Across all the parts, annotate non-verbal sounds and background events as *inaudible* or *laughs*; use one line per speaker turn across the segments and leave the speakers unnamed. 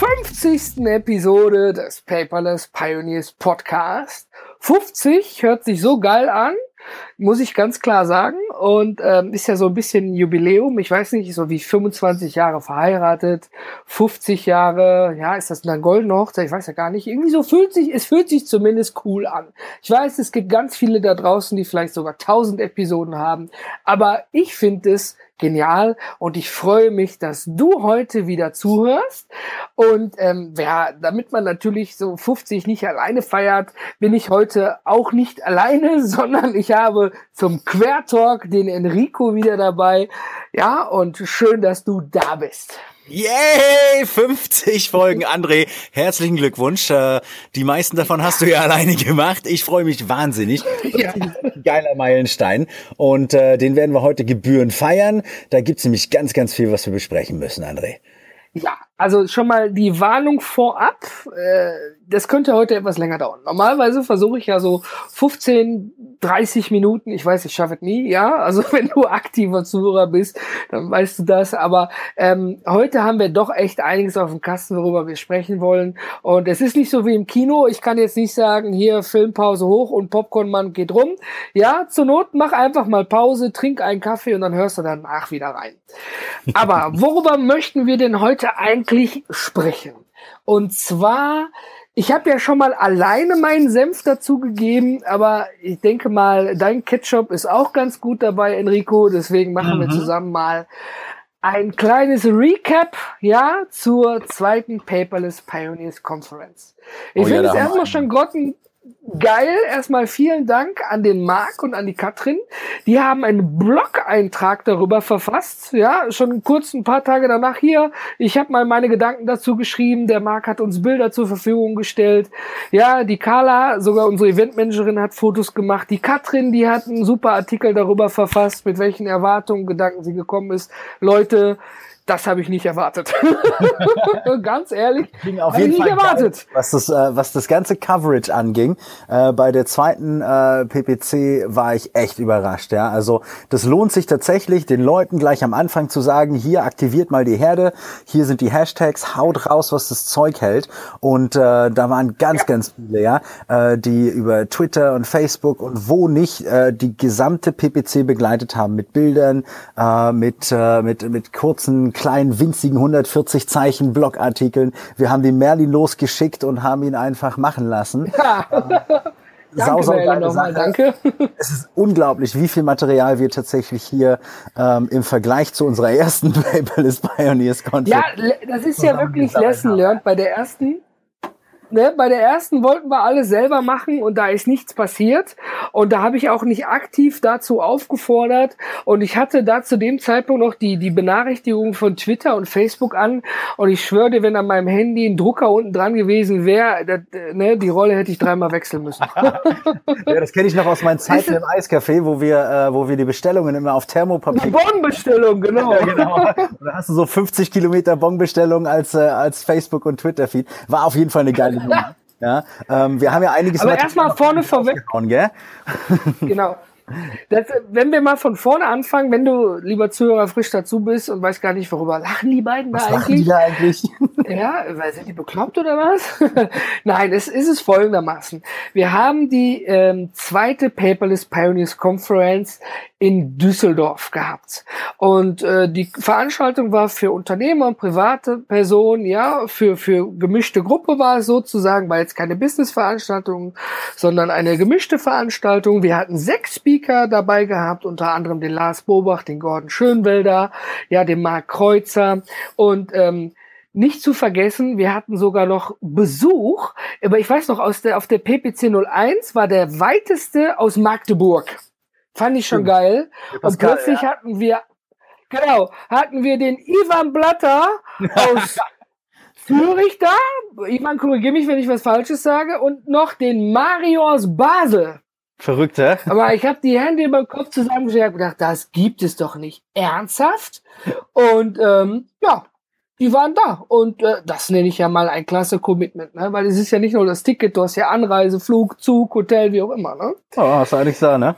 50. Episode des Paperless Pioneers Podcast. 50 hört sich so geil an, muss ich ganz klar sagen. Und ähm, ist ja so ein bisschen Jubiläum. Ich weiß nicht, so wie 25 Jahre verheiratet, 50 Jahre, ja, ist das eine goldene Hochzeit? Ich weiß ja gar nicht. Irgendwie so fühlt sich, es fühlt sich zumindest cool an. Ich weiß, es gibt ganz viele da draußen, die vielleicht sogar 1000 Episoden haben. Aber ich finde es genial und ich freue mich, dass du heute wieder zuhörst. Und ähm, ja, damit man natürlich so 50 nicht alleine feiert, bin ich heute auch nicht *laughs* alleine, sondern ich habe zum Quertalk den Enrico wieder dabei. Ja, und schön, dass du da bist.
Yay! 50 Folgen, André. Herzlichen Glückwunsch. Äh, die meisten davon hast du ja alleine gemacht. Ich freue mich wahnsinnig. Ja. Geiler Meilenstein. Und äh, den werden wir heute gebühren feiern. Da gibt's nämlich ganz, ganz viel, was wir besprechen müssen, André.
Ja, also schon mal die Warnung vorab. Äh, das könnte heute etwas länger dauern. Normalerweise versuche ich ja so 15, 30 Minuten. Ich weiß, ich schaffe es nie, ja. Also *laughs* wenn du aktiver Zuhörer bist, dann weißt du das. Aber ähm, heute haben wir doch echt einiges auf dem Kasten, worüber wir sprechen wollen. Und es ist nicht so wie im Kino. Ich kann jetzt nicht sagen, hier Filmpause hoch und Popcornmann geht rum. Ja, zur Not mach einfach mal Pause, trink einen Kaffee und dann hörst du danach wieder rein. Aber worüber möchten wir denn heute eigentlich sprechen? Und zwar ich habe ja schon mal alleine meinen Senf dazu gegeben, aber ich denke mal, dein Ketchup ist auch ganz gut dabei, Enrico. Deswegen machen mhm. wir zusammen mal ein kleines Recap, ja, zur zweiten Paperless Pioneers Conference. Ich oh, finde ja, es erstmal schon grotten, geil. Erstmal vielen Dank an den Marc und an die Katrin. Die haben einen Blog-Eintrag darüber verfasst. Ja, schon kurz ein paar Tage danach hier. Ich habe mal meine Gedanken dazu geschrieben. Der Marc hat uns Bilder zur Verfügung gestellt. Ja, die Carla, sogar unsere Eventmanagerin, hat Fotos gemacht. Die Katrin, die hat einen super Artikel darüber verfasst, mit welchen Erwartungen, Gedanken sie gekommen ist. Leute, das habe ich nicht erwartet. *laughs* Ganz ehrlich,
auf jeden Fall erwartet. Was das, äh, was das ganze Coverage anging, äh, bei der zweiten äh, PPC war ich echt überrascht. Ja, also das lohnt sich tatsächlich, den Leuten gleich am Anfang zu sagen: Hier aktiviert mal die Herde, hier sind die Hashtags, haut raus, was das Zeug hält. Und äh, da waren ganz, ja. ganz viele, ja, äh, die über Twitter und Facebook und wo nicht äh, die gesamte PPC begleitet haben mit Bildern, äh, mit äh, mit mit kurzen kleinen, winzigen 140 Zeichen Blogartikeln. Wir haben den Merlin losgeschickt und haben ihn einfach machen lassen. Ja. *laughs*
Danke, sau, nochmal, danke. *laughs*
Es ist unglaublich, wie viel Material wir tatsächlich hier ähm, im Vergleich zu unserer ersten *laughs* Paperless Pioneers
Conference. Ja, das ist ja wirklich Lesson learned. Bei der ersten ne, bei der ersten wollten wir alles selber machen und da ist nichts passiert. Und da habe ich auch nicht aktiv dazu aufgefordert. Und ich hatte da zu dem Zeitpunkt noch die, die Benachrichtigung von Twitter und Facebook an. Und ich schwöre dir, wenn an meinem Handy ein Drucker unten dran gewesen wäre, ne, die Rolle hätte ich dreimal wechseln müssen. *laughs*
ja, das kenne ich noch aus meinen Zeiten im Eiscafé, wo wir, äh, wo wir die Bestellungen immer auf Thermopapier. Die
Bonbestellung, genau. *laughs* ja, genau.
Und da hast du so 50 Kilometer Bonbestellung als, äh, als Facebook und Twitter-Feed. War auf jeden Fall eine geile ja, ähm, wir haben ja einiges.
Aber erstmal vorne vorweg. Gell? *laughs* *laughs* Genau. Das, wenn wir mal von vorne anfangen, wenn du, lieber Zuhörer, frisch dazu bist und weißt gar nicht, worüber lachen die beiden
was
da
eigentlich? Die da eigentlich? *laughs*
Ja, weil sind die bekloppt oder was? Nein, es ist es folgendermaßen. Wir haben die ähm, zweite Paperless Pioneers Conference in Düsseldorf gehabt. Und äh, die Veranstaltung war für Unternehmer und private Personen, ja, für, für gemischte Gruppe war es sozusagen, war jetzt keine Business-Veranstaltung, sondern eine gemischte Veranstaltung. Wir hatten sechs Speaker dabei gehabt, unter anderem den Lars Bobach, den Gordon Schönwelder, ja, den Marc Kreuzer und ähm, nicht zu vergessen, wir hatten sogar noch Besuch, aber ich weiß noch, aus der, auf der PPC 01 war der weiteste aus Magdeburg. Fand ich schon geil. Und plötzlich ja. hatten wir, genau, hatten wir den Ivan Blatter *laughs* aus Zürich da, Ivan korrigiere mich, wenn ich was Falsches sage, und noch den Mario aus Basel.
Verrückt, hä? *laughs*
Aber ich habe die Hände über den Kopf zusammengeschlagen und gedacht, das gibt es doch nicht. Ernsthaft? Und ähm, ja, die waren da. Und äh, das nenne ich ja mal ein klasse Commitment, ne? Weil es ist ja nicht nur das Ticket, du hast ja Anreise, Flug, Zug, Hotel, wie auch immer, ne?
Oh, hast du eigentlich da, ne?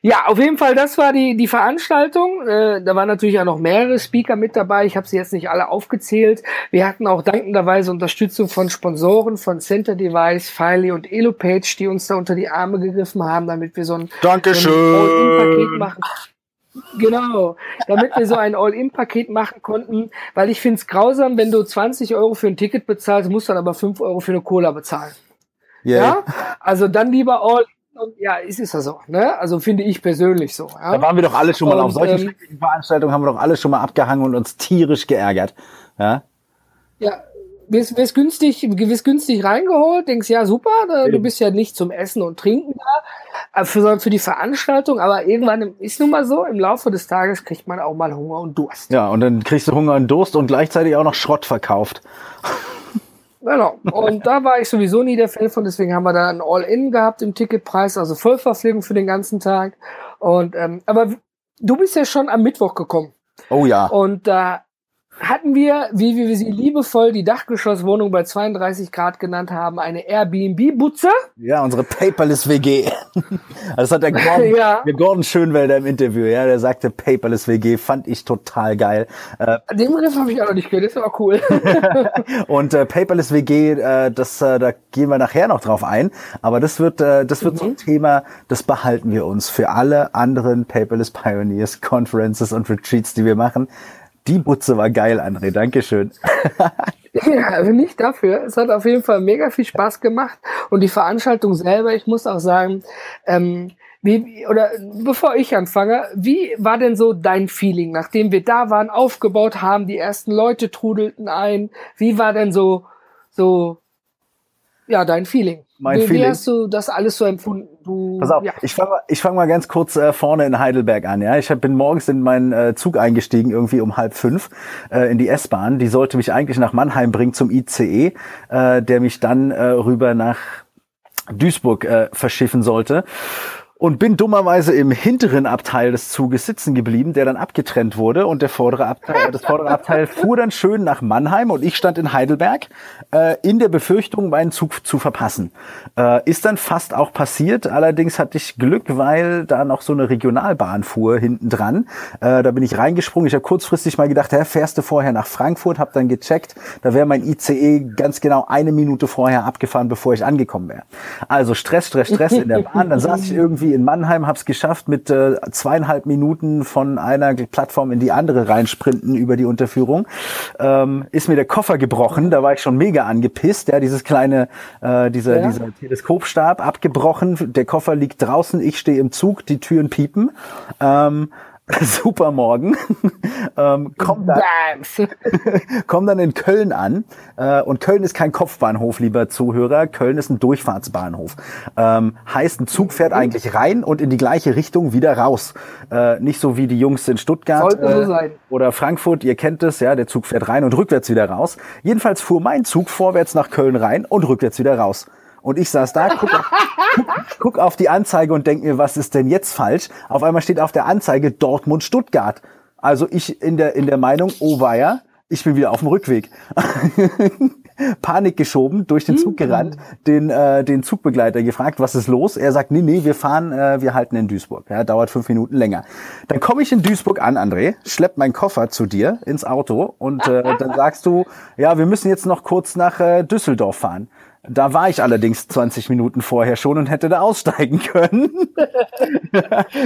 Ja, auf jeden Fall, das war die, die Veranstaltung. Äh, da waren natürlich auch noch mehrere Speaker mit dabei. Ich habe sie jetzt nicht alle aufgezählt. Wir hatten auch dankenderweise Unterstützung von Sponsoren von Center Device, Filey und EloPage, die uns da unter die Arme gegriffen haben, damit wir so ein,
Dankeschön.
So ein All-In-Paket machen. Genau, damit wir so ein All-In-Paket machen konnten, weil ich finde es grausam, wenn du 20 Euro für ein Ticket bezahlst, musst dann aber 5 Euro für eine Cola bezahlen.
Yeah.
Ja, also dann lieber All und ja, ist es ja so, ne? Also finde ich persönlich so. Ja?
Da waren wir doch alle schon mal
Und,
auf solchen
ähm,
Veranstaltungen, haben wir doch alle schon mal abgehangen und uns tierisch geärgert. Ja?
Ja, wirst, wirst günstig, wirst günstig reingeholt, denkst, ja, super, du bist ja nicht zum Essen und Trinken da, äh, für, sondern für die Veranstaltung, aber irgendwann ist nun mal so, im Laufe des Tages kriegt man auch mal Hunger und Durst.
ja, und dann kriegst du Hunger und Durst und gleichzeitig auch noch Schrott verkauft.
Genau. Und da war ich sowieso nie der Fan von, deswegen haben wir da ein All-In gehabt im Ticketpreis, also Vollverpflegung für den ganzen Tag. Und ähm, aber du bist ja schon am Mittwoch gekommen.
Oh ja.
Und da hatten wir, wie wir sie liebevoll die Dachgeschosswohnung bei 32 Grad genannt haben, eine Airbnb-Butze.
Ja, unsere Paperless WG. *laughs* Das hat der Gordon, *laughs*
Ja.
der Gordon Schönwelder im Interview, ja, der sagte Paperless WG, fand ich total geil. Äh,
Den Begriff habe ich auch noch nicht gehört, das ist aber cool. *laughs*
und äh, Paperless WG, äh, das, äh, da gehen wir nachher noch drauf ein. Aber das wird, äh, das wird so ein Thema, das behalten wir uns für alle anderen Paperless Pioneers Conferences und Retreats, die wir machen. Die Butze war geil, André. Dankeschön.
ja, also nicht dafür. Es hat auf jeden Fall mega viel Spaß gemacht. Und die Veranstaltung selber, ich muss auch sagen, ähm, wie, oder bevor ich anfange, wie war denn so dein Feeling, nachdem wir da waren, aufgebaut haben, die ersten Leute trudelten ein? Wie war denn so, so, ja, dein Feeling?
Mein
wie,
Feeling?
Wie hast du das alles so empfunden? Du,
Pass auf,
ja.
ich fange mal, ich fang mal ganz kurz äh, vorne in Heidelberg an. Ja, Ich hab, bin morgens in meinen äh, Zug eingestiegen, irgendwie um halb fünf, äh, in die S-Bahn. Die sollte mich eigentlich nach Mannheim bringen zum ICE, äh, der mich dann äh, rüber nach Duisburg äh, verschiffen sollte. Und bin dummerweise im hinteren Abteil des Zuges sitzen geblieben, der dann abgetrennt wurde. Und der vordere Abteil, das vordere Abteil *laughs* fuhr dann schön nach Mannheim und ich stand in Heidelberg äh, in der Befürchtung, meinen Zug zu verpassen. Äh, ist dann fast auch passiert. Allerdings hatte ich Glück, weil da noch so eine Regionalbahn fuhr hinten dran. Äh, da bin ich reingesprungen. Ich habe kurzfristig mal gedacht, hä, fährst du vorher nach Frankfurt? Hab dann gecheckt. Da wäre mein ICE ganz genau eine Minute vorher abgefahren, bevor ich angekommen wäre. Also Stress, Stress, Stress in der Bahn. Dann saß ich irgendwie in Mannheim, hab's geschafft, mit äh, zweieinhalb Minuten von einer Plattform in die andere reinsprinten über die Unterführung. Ähm, ist mir der Koffer gebrochen. Da war ich schon mega angepisst. Ja, dieses kleine, äh, dieser,
Ja.
dieser Teleskopstab abgebrochen. Der Koffer liegt draußen. Ich stehe im Zug. Die Türen piepen. Ähm, *laughs* super Morgen. *laughs* ähm, komm, da,
Bams. *laughs*
komm dann in Köln an. Äh, und Köln ist kein Kopfbahnhof, lieber Zuhörer. Köln ist ein Durchfahrtsbahnhof. Ähm, heißt, ein Zug fährt eigentlich rein und in die gleiche Richtung wieder raus. Äh, nicht so wie die Jungs in Stuttgart
so
äh, oder Frankfurt. Ihr kennt es, ja. Der Zug fährt rein und rückwärts wieder raus. Jedenfalls fuhr mein Zug vorwärts nach Köln rein und rückwärts wieder raus. Und ich saß da, guck auf, guck, guck auf die Anzeige und denk mir, was ist denn jetzt falsch? Auf einmal steht auf der Anzeige Dortmund-Stuttgart. Also ich in der, in der Meinung, oh weia, ich bin wieder auf dem Rückweg. *laughs* Panik geschoben, durch den Zug gerannt, den, äh, den Zugbegleiter gefragt, was ist los? Er sagt, nee, nee, wir fahren, äh, wir halten in Duisburg. Ja, dauert fünf Minuten länger. Dann komme ich in Duisburg an, André, schlepp meinen Koffer zu dir ins Auto und äh, dann sagst du, ja, wir müssen jetzt noch kurz nach äh, Düsseldorf fahren. Da war ich allerdings 20 Minuten vorher schon und hätte da aussteigen können. *laughs*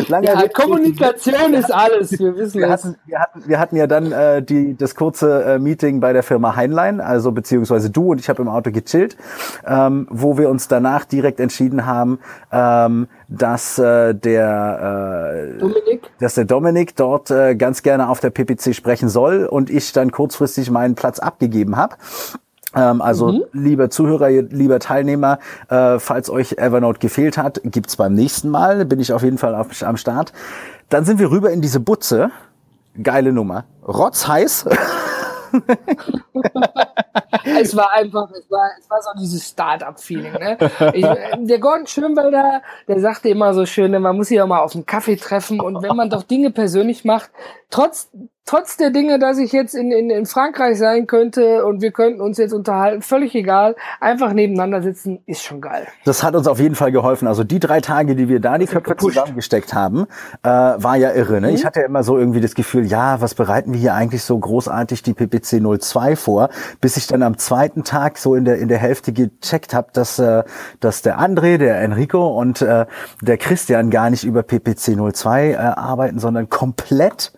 Ja, Kommunikation ist alles, wir wissen
wir hatten, wir, hatten, wir hatten ja dann äh, die, das kurze äh, Meeting bei der Firma Heinlein, also beziehungsweise du und ich habe im Auto gechillt, ähm, wo wir uns danach direkt entschieden haben, ähm, dass äh, der äh,
Dominik?
dass der Dominik dort äh, ganz gerne auf der PPC sprechen soll und ich dann kurzfristig meinen Platz abgegeben habe. Ähm, also lieber Zuhörer, lieber Teilnehmer, äh, falls euch Evernote gefehlt hat, gibt's beim nächsten Mal, bin ich auf jeden Fall auf, am Start. Dann sind wir rüber in diese Butze. Geile Nummer. Rotzheiß. *laughs*
es war einfach, es war, es war so dieses Start-up-Feeling. Ne? Ich, der Gordon Schönwelder, der sagte immer so schön, man muss sich auch mal auf einen Kaffee treffen und wenn man doch Dinge persönlich macht, trotz trotz der Dinge, dass ich jetzt in, in, in Frankreich sein könnte und wir könnten uns jetzt unterhalten, völlig egal, einfach nebeneinander sitzen, ist schon geil.
Das hat uns auf jeden Fall geholfen. Also die drei Tage, die wir da die Köpfe zusammengesteckt haben, äh, war ja irre. Ne? Mhm. Ich hatte ja immer so irgendwie das Gefühl, ja, was bereiten wir hier eigentlich so großartig die PPC 02 vor, bis ich dann am zweiten Tag so in der in der Hälfte gecheckt habe, dass äh, dass der André, der Enrico und äh, der Christian gar nicht über PPC 02 äh, arbeiten, sondern komplett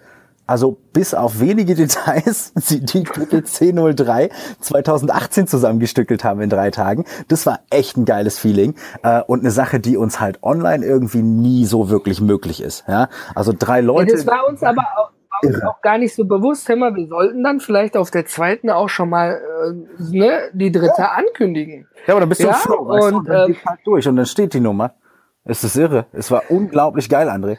also bis auf wenige *laughs* Details, die PPC 03 2018 zusammengestückelt haben in drei Tagen. Das war echt ein geiles Feeling äh, und eine Sache, die uns halt online irgendwie nie so wirklich möglich ist. Ja, also drei Leute.
Ja, das war uns aber auch, auch gar nicht so bewusst. Hör mal, wir sollten dann vielleicht auf der zweiten auch schon mal äh, ne, die dritte ja. ankündigen.
Ja, aber dann bist du ja? Flow, und, du, dann äh, halt durch und dann steht die Nummer. Es ist irre. Es war unglaublich geil, André.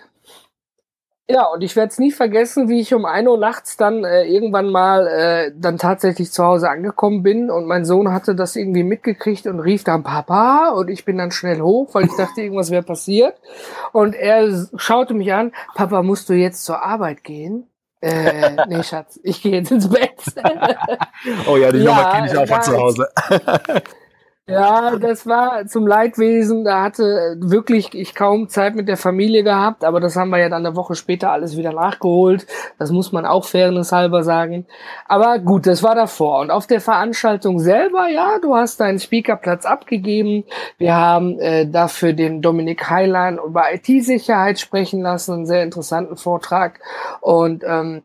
Ja, und ich werde es nie vergessen, wie ich um ein Uhr nachts dann äh, irgendwann mal äh, dann tatsächlich zu Hause angekommen bin und mein Sohn hatte das irgendwie mitgekriegt und rief dann Papa und ich bin dann schnell hoch, weil ich dachte, irgendwas wäre passiert. Und er schaute mich an, Papa, musst du jetzt zur Arbeit gehen? Äh, *laughs* nee, Schatz, ich gehe jetzt ins Bett.
oh ja, die ja, Nummer kenne ich auch von zu Hause. *laughs*
Ja, das war zum Leidwesen. Da hatte wirklich ich kaum Zeit mit der Familie gehabt, aber das haben wir ja dann eine Woche später alles wieder nachgeholt. Das muss man auch fairness halber sagen. Aber gut, das war davor. Und auf der Veranstaltung selber, ja, du hast deinen Speakerplatz abgegeben. Wir haben äh, dafür den Dominik Heilan über IT-Sicherheit sprechen lassen, einen sehr interessanten Vortrag. Und ähm,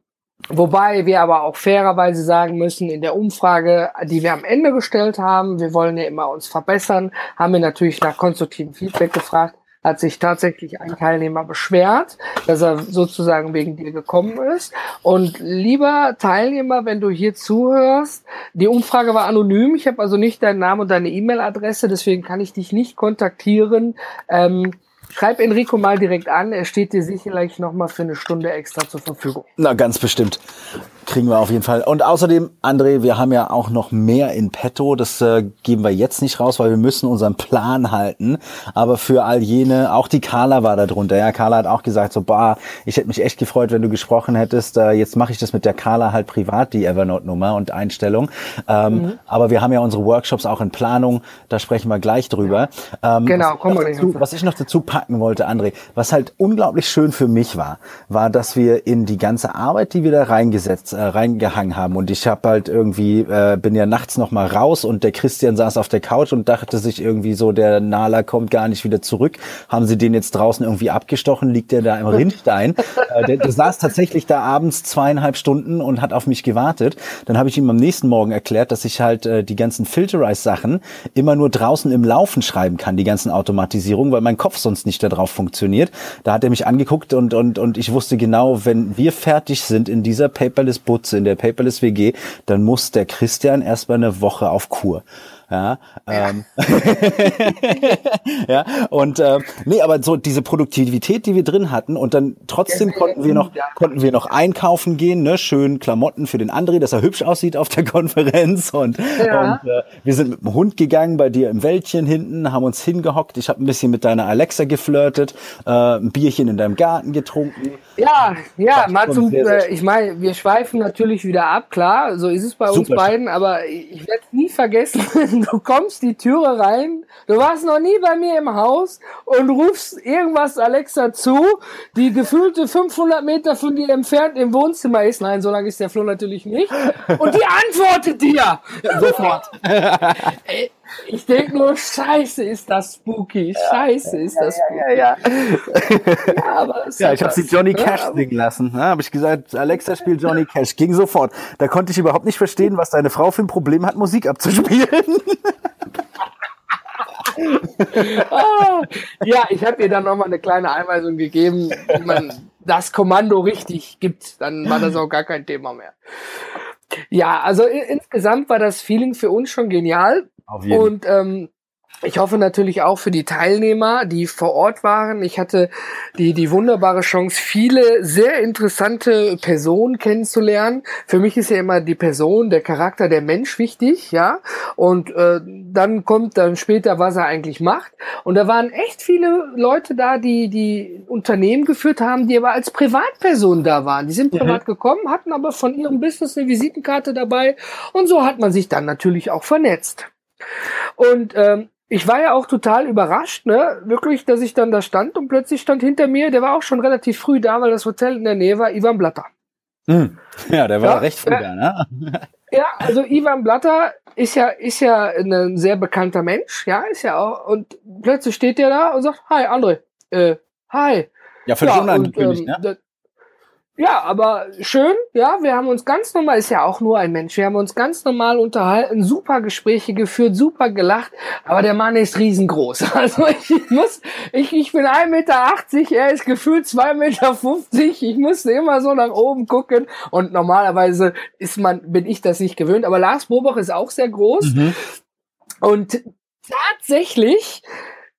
Wobei wir aber auch fairerweise sagen müssen, in der Umfrage, die wir am Ende gestellt haben, wir wollen ja immer uns verbessern, haben wir natürlich nach konstruktivem Feedback gefragt, hat sich tatsächlich ein Teilnehmer beschwert, dass er sozusagen wegen dir gekommen ist. Und lieber Teilnehmer, wenn du hier zuhörst, die Umfrage war anonym, ich habe also nicht deinen Namen und deine E-Mail-Adresse, deswegen kann ich dich nicht kontaktieren. Ähm, Schreib Enrico mal direkt an, er steht dir sicherlich nochmal für eine Stunde extra zur Verfügung.
Na, ganz bestimmt. Kriegen wir auf jeden Fall. Und außerdem, André, wir haben ja auch noch mehr in petto. Das äh, geben wir jetzt nicht raus, weil wir müssen unseren Plan halten. Aber für all jene, auch die Carla war da drunter. Ja, Carla hat auch gesagt, so, bah, ich hätte mich echt gefreut, wenn du gesprochen hättest. Äh, jetzt mache ich das mit der Carla halt privat, die Evernote-Nummer und Einstellung. Ähm, mhm. Aber wir haben ja unsere Workshops auch in Planung. Da sprechen wir gleich drüber. Ähm,
genau, kommen wir
dazu, Was ich noch dazu packen wollte, André, was halt unglaublich schön für mich war, war, dass wir in die ganze Arbeit, die wir da reingesetzt äh, reingehangen haben. Und ich habe halt irgendwie, äh, bin ja nachts noch mal raus und der Christian saß auf der Couch und dachte sich irgendwie so, der Nala kommt gar nicht wieder zurück. Haben sie den jetzt draußen irgendwie abgestochen? Liegt der da im Rindstein? *laughs* äh, der, der saß tatsächlich da abends zweieinhalb Stunden und hat auf mich gewartet. Dann habe ich ihm am nächsten Morgen erklärt, dass ich halt äh, die ganzen Filterize-Sachen immer nur draußen im Laufen schreiben kann, die ganzen Automatisierungen, weil mein Kopf sonst nicht darauf funktioniert. Da hat er mich angeguckt und, und, und ich wusste genau, wenn wir fertig sind in dieser Paperless Butze, in der Paperless WG, dann muss der Christian erstmal eine Woche auf Kur. Ja, ähm, *laughs* ja und äh, nee, aber so diese Produktivität, die wir drin hatten und dann trotzdem konnten wir noch konnten wir noch einkaufen gehen, ne, schön Klamotten für den André, dass er hübsch aussieht auf der *laughs* Konferenz und, ja. und äh, wir sind mit dem Hund gegangen bei dir im Wäldchen hinten, haben uns hingehockt, ich habe ein bisschen mit deiner Alexa geflirtet, äh, ein Bierchen in deinem Garten getrunken.
Ja, ja, mal zum, äh, ich meine, wir schweifen natürlich wieder ab, klar, so ist es bei Super uns beiden, aber ich werde nie vergessen, *laughs* du kommst die Türe rein, du warst noch nie bei mir im Haus und rufst irgendwas Alexa zu, die gefühlte 500 Meter von dir entfernt im Wohnzimmer ist. Nein, so lange ist der Flo natürlich nicht. Und die antwortet dir *laughs* sofort. *laughs* Ich denke nur, scheiße ist das spooky, scheiße ist das spooky. Ja, ja,
ja. ja, *laughs* aber ja ich habe sie Johnny Cash ja, singen lassen. Ja, habe ich gesagt, Alexa spielt Johnny Cash. Ging sofort. Da konnte ich überhaupt nicht verstehen, was deine Frau für ein Problem hat, Musik abzuspielen. *laughs*
ah, ja, ich habe ihr dann nochmal eine kleine Einweisung gegeben, wie man das Kommando richtig gibt. Dann war das auch gar kein Thema mehr. Ja, also insgesamt war das Feeling für uns schon genial. Auf jeden. Und ähm, Ich hoffe natürlich auch für die Teilnehmer, die vor Ort waren. Ich hatte die, die wunderbare Chance, viele sehr interessante Personen kennenzulernen. Für mich ist ja immer die Person, der Charakter, der Mensch wichtig, ja. Und äh, dann kommt dann später, was er eigentlich macht. Und da waren echt viele Leute da, die die Unternehmen geführt haben, die aber als Privatperson da waren. Die sind mhm. privat mhm. gekommen, hatten aber von ihrem Business eine Visitenkarte dabei. Und so hat man sich dann natürlich auch vernetzt. Und ähm, ich war ja auch total überrascht, ne? Wirklich, dass ich dann da stand und plötzlich stand hinter mir, der war auch schon relativ früh da, weil das Hotel in der Nähe war, Ivan Blatter.
Mhm. Ja, der war ja, recht früh da, ne?
Ja, also Ivan Blatter ist ja, ist ja ein sehr bekannter Mensch, ja, ist ja auch, und plötzlich steht der da und sagt, hi, André, äh, hi.
Ja, völlig ja, unangekündigt, ähm, ne?
Ja, aber schön, ja, wir haben uns ganz normal, ist ja auch nur ein Mensch, wir haben uns ganz normal unterhalten, super Gespräche geführt, super gelacht, aber der Mann ist riesengroß. *laughs* Also ich muss, ich, ich bin 1,80 Meter, er ist gefühlt 2,50 Meter, ich musste immer so nach oben gucken. Und normalerweise ist man, bin ich das nicht gewöhnt, aber Lars Bobach ist auch sehr groß. Mhm. und tatsächlich,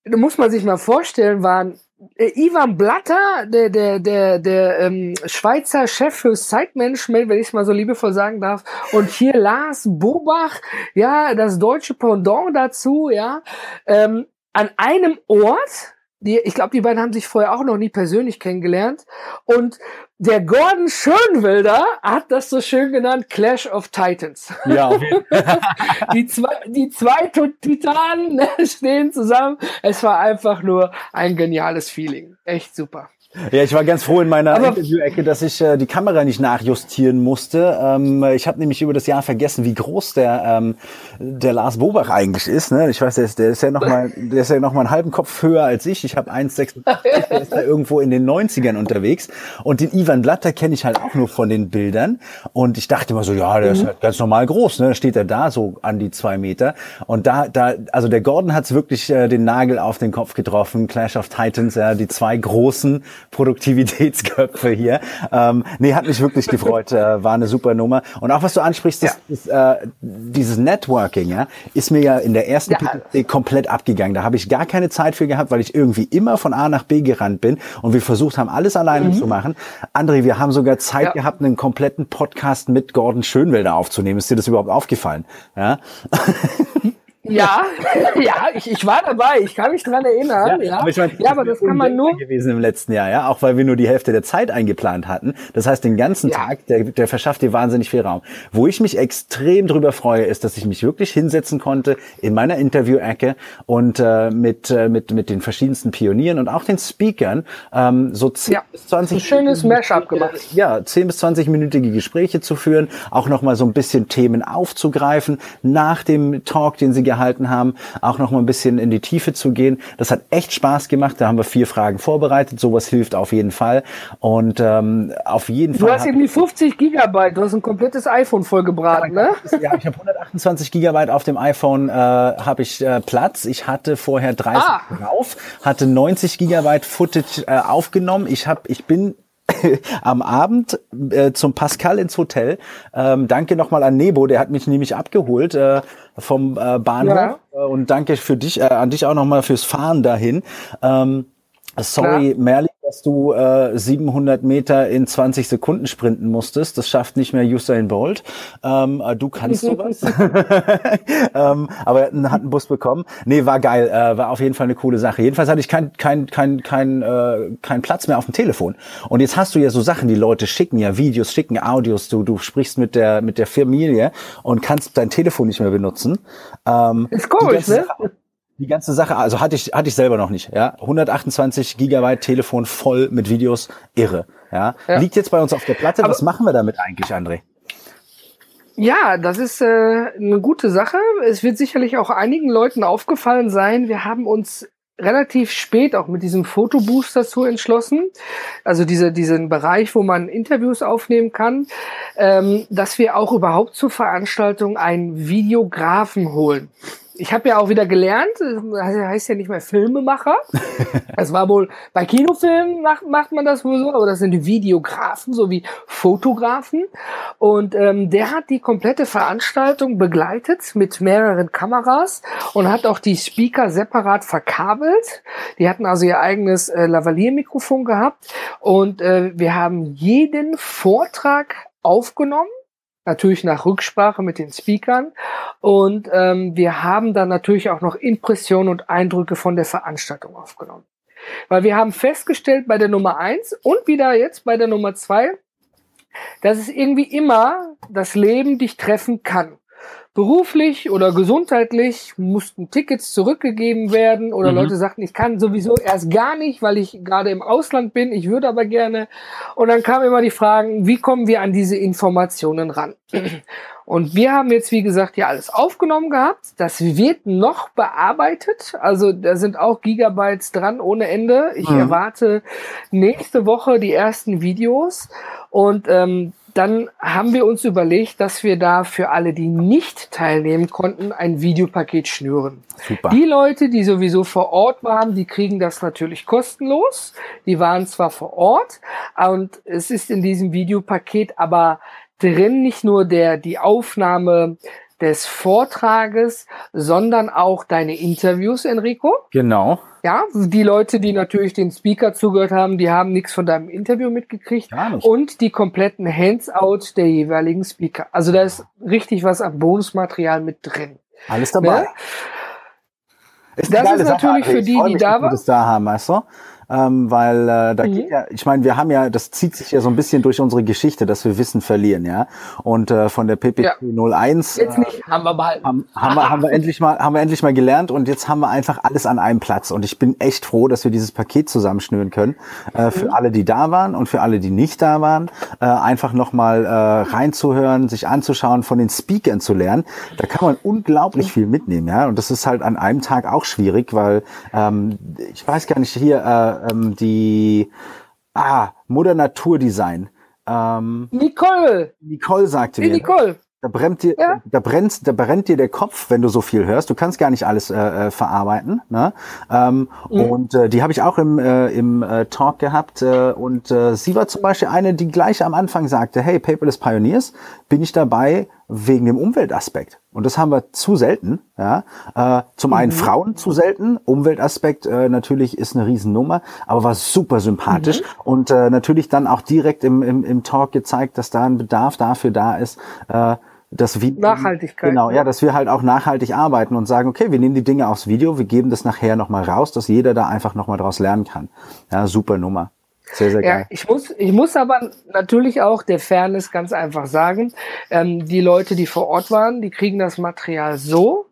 muss man sich mal vorstellen, waren Ivan Blatter, der, der, der, der ähm, Schweizer Chef für Zeitmanagement, wenn ich es mal so liebevoll sagen darf, und hier Lars Bobach, ja, das deutsche Pendant dazu, ja, ähm, an einem Ort, die, ich glaube, die beiden haben sich vorher auch noch nie persönlich kennengelernt. Und der Gordon Schönwilder hat das so schön genannt, Clash of Titans. Ja. *laughs* die, zwei, die zwei Titanen *laughs* stehen zusammen. Es war einfach nur ein geniales Feeling. Echt super.
Ja, ich war ganz froh in meiner Interview-Ecke, dass ich äh, die Kamera nicht nachjustieren musste. Ähm, ich habe nämlich über das Jahr vergessen, wie groß der ähm, der Lars Bobach eigentlich ist. Ne? Ich weiß, der ist, der ist ja noch mal, der ist ja noch mal einen halben Kopf höher als ich. Ich habe 1,86, *laughs* der ist da irgendwo in den 90ern unterwegs. Und den Ivan Blatter kenne ich halt auch nur von den Bildern. Und ich dachte immer so, ja, der ist mhm. halt ganz normal groß. Ne? Steht er da so an die zwei Meter. Und da, da, also der Gordon hat's wirklich äh, den Nagel auf den Kopf getroffen. Clash of Titans, ja, die zwei großen Produktivitätsköpfe hier. Ähm, nee, hat mich wirklich gefreut. Äh, war eine super Nummer. Und auch was du ansprichst, ja. das, äh, dieses Networking, ja, ist mir ja in der ersten ja. komplett abgegangen. Da habe ich gar keine Zeit für gehabt, weil ich irgendwie immer von A nach B gerannt bin und wir versucht haben, alles alleine mhm. zu machen. André, wir haben sogar Zeit ja. gehabt, einen kompletten Podcast mit Gordon Schönwelder aufzunehmen. Ist dir das überhaupt aufgefallen? Ja. *laughs*
Ja, *laughs* ja, ich, ich war dabei, ich kann mich dran erinnern. Ja, ja. aber, ich mein, ja, aber das kann man nur
gewesen im letzten Jahr, ja, auch weil wir nur die Hälfte der Zeit eingeplant hatten. Das heißt, den ganzen ja. Tag, der, der verschafft dir wahnsinnig viel Raum. Wo ich mich extrem drüber freue, ist, dass ich mich wirklich hinsetzen konnte in meiner Interview-Ecke und äh, mit äh, mit mit den verschiedensten Pionieren und auch den Speakern ähm, so 10 ja. bis 20
ein schönes Mashup gemacht.
Ja, 10 bis 20 minütige Gespräche zu führen, auch noch mal so ein bisschen Themen aufzugreifen nach dem Talk, den sie gehalten haben, auch noch mal ein bisschen in die Tiefe zu gehen. Das hat echt Spaß gemacht. Da haben wir vier Fragen vorbereitet. Sowas hilft auf jeden Fall. Und ähm, auf jeden
du
Fall.
Du hast eben die 50 Gigabyte. Du hast ein komplettes iPhone vollgebraten, ne?
Ja, ich habe 128 Gigabyte auf dem iPhone äh, habe ich äh, Platz. Ich hatte vorher 30 ah. drauf, hatte 90 Gigabyte Footage äh, aufgenommen. Ich habe, ich bin *coughs* am Abend äh, zum Pascal ins Hotel. Ähm, danke nochmal an Nebo, der hat mich nämlich abgeholt äh, vom äh, Bahnhof. Ja. Äh, und danke für dich, äh, an dich auch nochmal fürs Fahren dahin. Ähm, sorry, ja. Merli, dass du äh, 700 Meter in 20 Sekunden sprinten musstest. Das schafft nicht mehr Usain Bolt. Ähm, äh, du kannst sowas. *laughs* ähm, aber er hat einen Bus bekommen. Nee, war geil. Äh, war auf jeden Fall eine coole Sache. Jedenfalls hatte ich kein, kein, kein, kein, äh, kein Platz mehr auf dem Telefon. Und jetzt hast du ja so Sachen, die Leute schicken ja Videos, schicken Audios. Du, du sprichst mit der, mit der Familie und kannst dein Telefon nicht mehr benutzen.
Ähm, ist komisch, ne?
Die ganze Sache, also hatte ich, hatte ich selber noch nicht, ja. 128 Gigabyte Telefon voll mit Videos, irre, ja. ja. Liegt jetzt bei uns auf der Platte. Aber Was machen wir damit eigentlich, André?
Ja, das ist äh, eine gute Sache. Es wird sicherlich auch einigen Leuten aufgefallen sein. Wir haben uns relativ spät auch mit diesem Fotoboost dazu entschlossen, also diese, diesen Bereich, wo man Interviews aufnehmen kann, ähm, dass wir auch überhaupt zur Veranstaltung einen Videografen holen ich habe ja auch wieder gelernt, das heißt ja nicht mehr Filmemacher. *laughs* das war wohl, bei Kinofilmen macht, macht man das wohl so, aber das sind die Videografen sowie Fotografen. Und ähm, der hat die komplette Veranstaltung begleitet mit mehreren Kameras und hat auch die Speaker separat verkabelt. Die hatten also ihr eigenes äh, Lavalier-Mikrofon gehabt und äh, wir haben jeden Vortrag aufgenommen natürlich nach Rücksprache mit den Speakern. Und ähm, wir haben dann natürlich auch noch Impressionen und Eindrücke von der Veranstaltung aufgenommen. Weil wir haben festgestellt bei der Nummer eins und wieder jetzt bei der Nummer zwei, dass es irgendwie immer das Leben dich treffen kann beruflich oder gesundheitlich mussten Tickets zurückgegeben werden oder mhm. Leute sagten, ich kann sowieso erst gar nicht, weil ich gerade im Ausland bin, ich würde aber gerne. Und dann kamen immer die Fragen, wie kommen wir an diese Informationen ran? *clears throat* Und wir haben jetzt, wie gesagt, ja alles aufgenommen gehabt. Das wird noch bearbeitet. Also da sind auch Gigabytes dran ohne Ende. Ich mhm. erwarte nächste Woche die ersten Videos. Und ähm, dann haben wir uns überlegt, dass wir da für alle, die nicht teilnehmen konnten, ein Videopaket schnüren. Super. Die Leute, die sowieso vor Ort waren, die kriegen das natürlich kostenlos. Die waren zwar vor Ort und es ist in diesem Videopaket aber drin nicht nur der, die Aufnahme des Vortrages, sondern auch deine Interviews, Enrico.
Genau.
Ja, die Leute, die natürlich den Speaker zugehört haben, die haben nichts von deinem Interview mitgekriegt. Gar nicht. Und die kompletten Hands-out der jeweiligen Speaker. Also da ist richtig was an Bonusmaterial mit drin.
Alles dabei. Ne?
Ist das ist natürlich Sache. für die, die da waren.
da haben, weißt du? Ähm, weil äh, da mhm. geht ja, ich meine, wir haben ja, das zieht sich ja so ein bisschen durch unsere Geschichte, dass wir Wissen verlieren, ja. Und äh, von der PPT ja. 01
jetzt nicht, äh, haben wir behalten.
Haben, haben, wir, haben wir endlich mal, haben wir endlich mal gelernt und jetzt haben wir einfach alles an einem Platz. Und ich bin echt froh, dass wir dieses Paket zusammenschnüren können äh, für mhm. alle, die da waren und für alle, die nicht da waren, äh, einfach nochmal äh, reinzuhören, sich anzuschauen, von den Speakern zu lernen. Da kann man unglaublich mhm. viel mitnehmen, ja. Und das ist halt an einem Tag auch schwierig, weil ähm, ich weiß gar nicht hier. Äh, ähm, die ah, Mutter Natur Design.
Ähm, Nicole.
Nicole sagte
mir. Nicole.
Da brennt dir, ja. da brennt, da brennt dir der Kopf, wenn du so viel hörst. Du kannst gar nicht alles äh, äh, verarbeiten. Ne? Ähm, mhm. Und äh, die habe ich auch im, äh, im äh, Talk gehabt. Äh, und äh, sie war zum Beispiel eine, die gleich am Anfang sagte: Hey, Paperless Pioneers, bin ich dabei wegen dem Umweltaspekt. Und das haben wir zu selten. Ja? Äh, zum einen mhm. Frauen zu selten. Umweltaspekt äh, natürlich ist eine Riesennummer, aber war super sympathisch. Mhm. Und äh, natürlich dann auch direkt im, im, im Talk gezeigt, dass da ein Bedarf dafür da ist. Äh, dass wir
Nachhaltigkeit.
Genau, ja, dass wir halt auch nachhaltig arbeiten und sagen, okay, wir nehmen die Dinge aufs Video, wir geben das nachher nochmal raus, dass jeder da einfach nochmal draus lernen kann. Ja, super Nummer. Sehr, sehr geil. Ja,
ich muss, ich muss aber natürlich auch der Fairness ganz einfach sagen, ähm, die Leute, die vor Ort waren, die kriegen das Material so,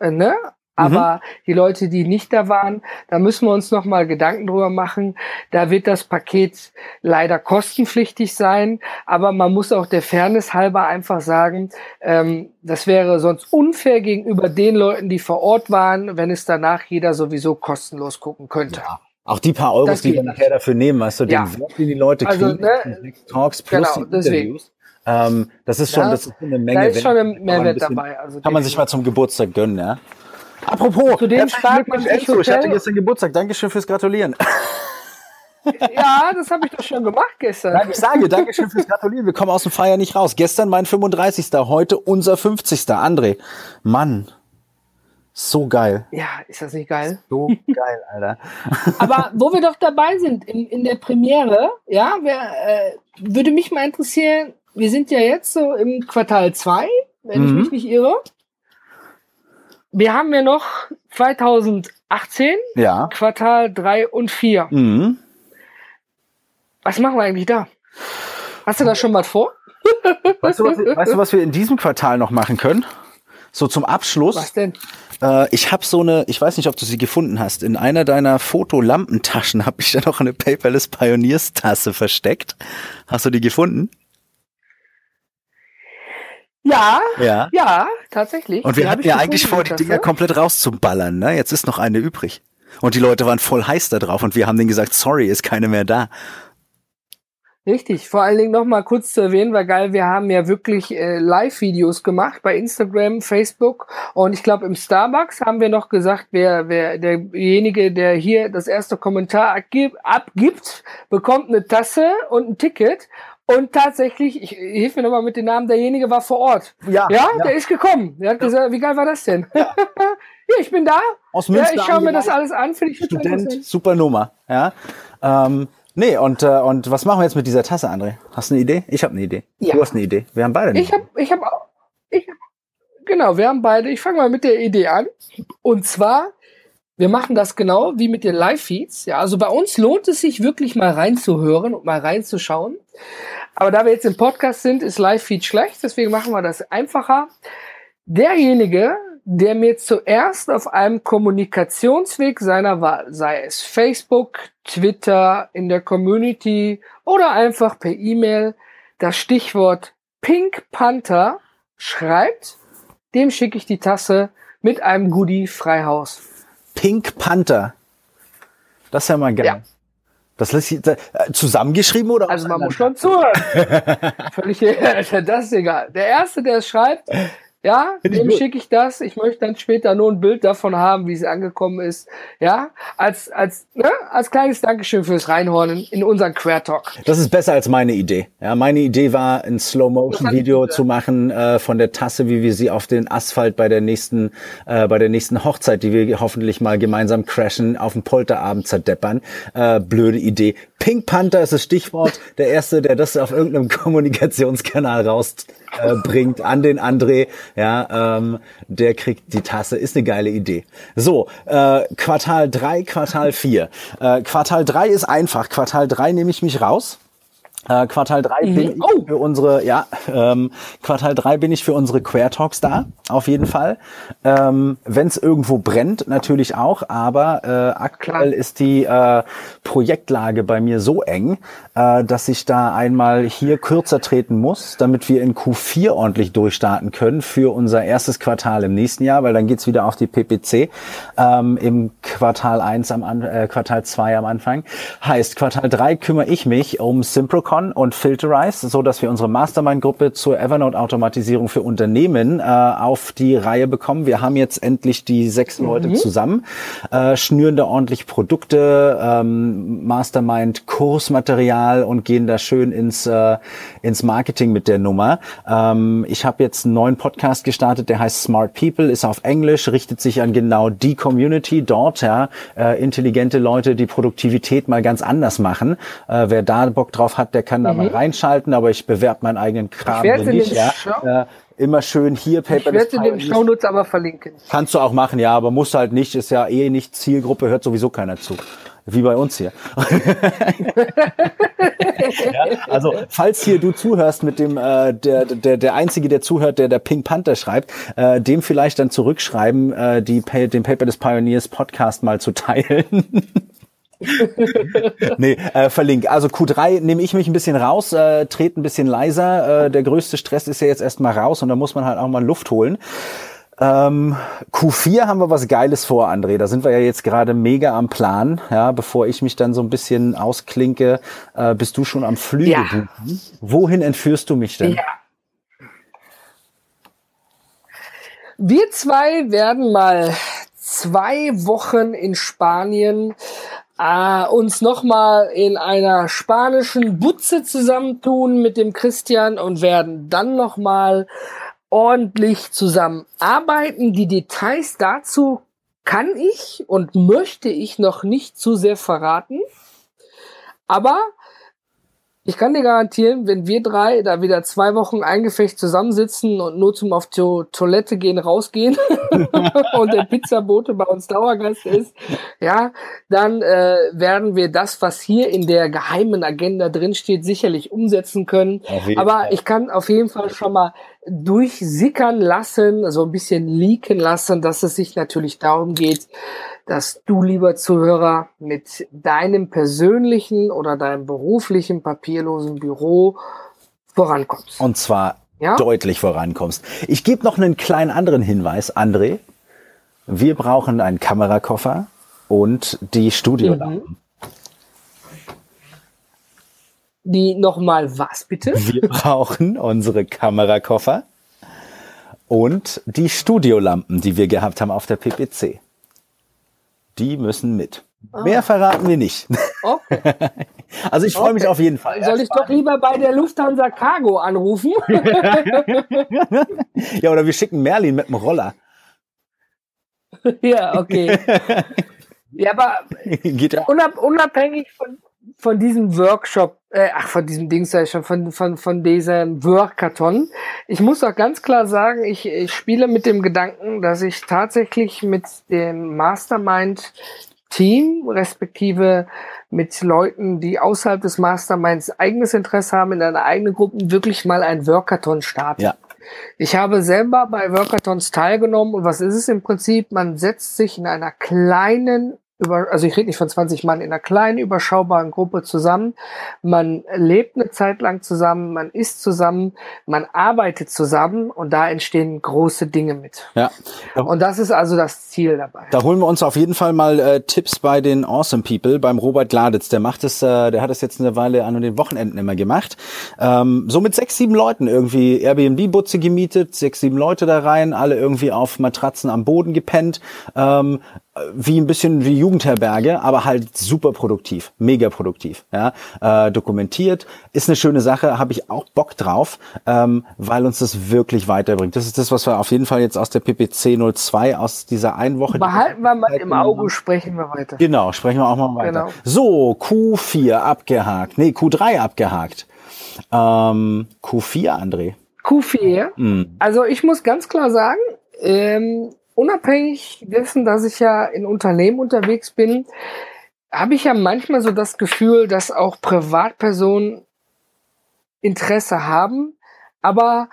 äh, ne? Aber mhm. die Leute, die nicht da waren, da müssen wir uns noch mal Gedanken drüber machen. Da wird das Paket leider kostenpflichtig sein, aber man muss auch der Fairness halber einfach sagen, ähm, das wäre sonst unfair gegenüber den Leuten, die vor Ort waren, wenn es danach jeder sowieso kostenlos gucken könnte.
Ja. Auch die paar Euros, die wir nachher dafür nehmen, weißt du, ja. den Wert, den die Leute
also, kriegen, ne,
Talks plus genau, die Interviews. Ähm, das ist schon, ja, das ist eine Menge. Da
ist schon ein Mehrwert bisschen, dabei.
Also kann man sich mal zum Geburtstag gönnen, ja. Apropos,
zu dem spart man
Enzo, ich hatte gestern Geburtstag. Dankeschön fürs Gratulieren.
Ja, das habe ich doch schon gemacht gestern.
Nein, ich sage, Dankeschön fürs Gratulieren. Wir kommen aus dem Feier nicht raus. Gestern mein 35. Heute unser 50. André. Mann. So geil.
Ja, ist das nicht geil?
So *laughs* geil, Alter.
Aber wo wir doch dabei sind in, in der Premiere, ja, wer, äh, würde mich mal interessieren, wir sind ja jetzt so im Quartal 2, wenn mhm. ich mich nicht irre. Wir haben ja noch 2018,
ja.
Quartal 3 und 4.
Mhm.
Was machen wir eigentlich da? Hast du da schon mal vor?
Weißt du, was, weißt du, was wir in diesem Quartal noch machen können? So zum Abschluss.
Was denn?
Äh, ich habe so eine, ich weiß nicht, ob du sie gefunden hast. In einer deiner Fotolampentaschen habe ich da noch eine Paperless Pioneers Tasse versteckt. Hast du die gefunden?
Ja, ja, ja, tatsächlich.
Und wir hatten ja eigentlich vor, die Dinger komplett rauszuballern. Ne? Jetzt ist noch eine übrig. Und die Leute waren voll heiß da drauf und wir haben denen gesagt, sorry, ist keine mehr da.
Richtig, vor allen Dingen noch mal kurz zu erwähnen, weil geil, wir haben ja wirklich äh, Live-Videos gemacht bei Instagram, Facebook und ich glaube im Starbucks haben wir noch gesagt, wer, wer derjenige, der hier das erste Kommentar abgibt, abgibt bekommt eine Tasse und ein Ticket und tatsächlich, ich hilf mir nochmal mit dem Namen, derjenige war vor Ort. Ja, ja, ja. der ist gekommen. Der hat ja. gesagt, wie geil war das denn? Ja, *laughs* ja ich bin da.
Aus Münster.
Ja, ich schaue mir das alles an,
finde ich Student, super Nummer. Ja. Ähm, Nee, und, äh, und was machen wir jetzt mit dieser Tasse, André? Hast du eine Idee? Ich habe eine Idee. Ja. Du hast eine Idee. Wir haben beide eine
Ich habe ich hab auch. Ich hab, genau, wir haben beide. Ich fange mal mit der Idee an. Und zwar, wir machen das genau wie mit den Live-Feeds. Ja, also bei uns lohnt es sich wirklich mal reinzuhören und mal reinzuschauen. Aber da wir jetzt im Podcast sind, ist Live-Feed schlecht. Deswegen machen wir das einfacher. Derjenige, der mir zuerst auf einem Kommunikationsweg seiner Wahl, sei es Facebook, Twitter, in der Community oder einfach per E-Mail, das Stichwort Pink Panther schreibt, dem schicke ich die Tasse mit einem Goodie Freihaus.
Pink Panther. Das ist ja mal geil. Ja. Das lässt sich äh, zusammengeschrieben oder?
Also man muss schon zuhören. *laughs* Völlig, *laughs* das ist egal. Der erste, der es schreibt, ja, dem schicke ich das. Ich möchte dann später nur ein Bild davon haben, wie es angekommen ist. Ja, als, als, ne, als kleines Dankeschön fürs Reinhornen in unseren Quer Talk.
Das ist besser als meine Idee. Ja, meine Idee war, ein Slow-Motion-Video zu machen äh, von der Tasse, wie wir sie auf den Asphalt bei der nächsten, äh, bei der nächsten Hochzeit, die wir hoffentlich mal gemeinsam crashen, auf dem Polterabend zerdeppern. Äh, blöde Idee. Pink Panther ist das Stichwort. Der erste, der das auf irgendeinem *laughs* Kommunikationskanal rausbringt äh, an den André, ja, ähm, der kriegt die Tasse. Ist eine geile Idee. So, äh, Quartal 3, Quartal 4. Äh, Quartal 3 ist einfach. Quartal 3 nehme ich mich raus. Äh, Quartal 3 mhm. bin ich oh. für unsere, ja, ähm, Quartal 3 bin ich für unsere Queer Talks da, auf jeden Fall. Ähm, Wenn es irgendwo brennt, natürlich auch, aber äh, aktuell ist die äh, Projektlage bei mir so eng, äh, dass ich da einmal hier kürzer treten muss, damit wir in Q4 ordentlich durchstarten können für unser erstes Quartal im nächsten Jahr, weil dann geht's wieder auf die PPC ähm, im Quartal 1 am äh, Quartal 2 am Anfang. Heißt, Quartal 3 kümmere ich mich um Simprocon Recon und Filterize, so dass wir unsere Mastermind-Gruppe zur Evernote-Automatisierung für Unternehmen äh, auf die Reihe bekommen. Wir haben jetzt endlich die sechs mhm. Leute zusammen, äh, schnüren da ordentlich Produkte, ähm, Mastermind-Kursmaterial und gehen da schön ins, äh, ins Marketing mit der Nummer. Ähm, ich habe jetzt einen neuen Podcast gestartet, der heißt Smart People, ist auf Englisch, richtet sich an genau die Community dort, ja, äh, intelligente Leute, die Produktivität mal ganz anders machen. Äh, wer da Bock drauf hat, der der kann da mal mhm. reinschalten, aber ich bewerbe meinen eigenen Kram nicht. Ja. Äh, immer schön hier
Paper. Ich werde in den Shownotes aber verlinken.
Kannst du auch machen, ja, aber musst halt nicht, ist ja eh nicht Zielgruppe, hört sowieso keiner zu. Wie bei uns hier. *laughs* ja, also, falls hier du zuhörst mit dem, äh, der, der, der Einzige, der zuhört, der der Pink Panther schreibt, äh, dem vielleicht dann zurückschreiben, äh, die, den Paper des Pioneers Podcast mal zu teilen. *laughs* *laughs* nee, äh, verlink. Also Q3 nehme ich mich ein bisschen raus, äh, trete ein bisschen leiser. Äh, der größte Stress ist ja jetzt erstmal raus und da muss man halt auch mal Luft holen. Ähm, Q4 haben wir was Geiles vor, André. Da sind wir ja jetzt gerade mega am Plan. Ja, bevor ich mich dann so ein bisschen ausklinke, äh, bist du schon am Flügel. Ja. Wohin entführst du mich denn? Ja.
Wir zwei werden mal zwei Wochen in Spanien äh, uns nochmal in einer spanischen Butze zusammentun mit dem Christian und werden dann nochmal ordentlich zusammenarbeiten. Die Details dazu kann ich und möchte ich noch nicht zu sehr verraten. Aber ich kann dir garantieren, wenn wir drei da wieder zwei Wochen eingefecht zusammensitzen und nur zum auf die Toilette gehen, rausgehen *laughs* und der Pizzabote bei uns Dauergast ist, ja, dann äh, werden wir das, was hier in der geheimen Agenda drinsteht, sicherlich umsetzen können. Aber Fall. ich kann auf jeden Fall schon mal durchsickern lassen, so ein bisschen leaken lassen, dass es sich natürlich darum geht, dass du, lieber Zuhörer, mit deinem persönlichen oder deinem beruflichen papierlosen Büro vorankommst.
Und zwar ja? deutlich vorankommst. Ich gebe noch einen kleinen anderen Hinweis, André. Wir brauchen einen Kamerakoffer und die Studiolampen. Mhm.
Die nochmal was bitte?
Wir *laughs* brauchen unsere Kamerakoffer und die Studiolampen, die wir gehabt haben auf der PPC. Die müssen mit. Ah. Mehr verraten wir nicht. Okay. *laughs* Also ich freue okay. mich auf jeden Fall.
Soll ich doch lieber bei der Lufthansa Cargo anrufen? *laughs*
ja, oder wir schicken Merlin mit dem Roller. *laughs*
ja, okay. Ja, aber Geht ja. unabhängig von, von diesem Workshop, äh, ach, von diesem Ding sei schon, von, von, von diesem Workathon. Ich muss auch ganz klar sagen, ich, ich spiele mit dem Gedanken, dass ich tatsächlich mit dem Mastermind Team, respektive mit Leuten, die außerhalb des Masterminds eigenes Interesse haben, in einer eigenen Gruppe wirklich mal ein Workathon starten. Ja. Ich habe selber bei Workathons teilgenommen und was ist es im Prinzip? Man setzt sich in einer kleinen über, also ich rede nicht von 20 Mann, in einer kleinen, überschaubaren Gruppe zusammen. Man lebt eine Zeit lang zusammen, man isst zusammen, man arbeitet zusammen und da entstehen große Dinge mit. Ja. Und das ist also das Ziel dabei.
Da holen wir uns auf jeden Fall mal äh, Tipps bei den Awesome People, beim Robert Gladitz. Der macht es, äh, der hat es jetzt eine Weile an den Wochenenden immer gemacht. Ähm, so mit sechs, sieben Leuten irgendwie Airbnb-Butze gemietet, sechs, sieben Leute da rein, alle irgendwie auf Matratzen am Boden gepennt. Ähm, wie ein bisschen wie Jugendherberge, aber halt super produktiv, mega produktiv, ja, äh, dokumentiert, ist eine schöne Sache, habe ich auch Bock drauf, ähm, weil uns das wirklich weiterbringt. Das ist das, was wir auf jeden Fall jetzt aus der PPC 02 aus dieser einen Woche
behalten wir mal im Auge, sprechen wir weiter.
Genau, sprechen wir auch mal weiter. Genau. So Q4 abgehakt, nee Q3 abgehakt, ähm, Q4 André.
Q4. Mhm. Also ich muss ganz klar sagen, ähm, unabhängig dessen, dass ich ja in Unternehmen unterwegs bin, habe ich ja manchmal so das Gefühl, dass auch Privatpersonen Interesse haben, aber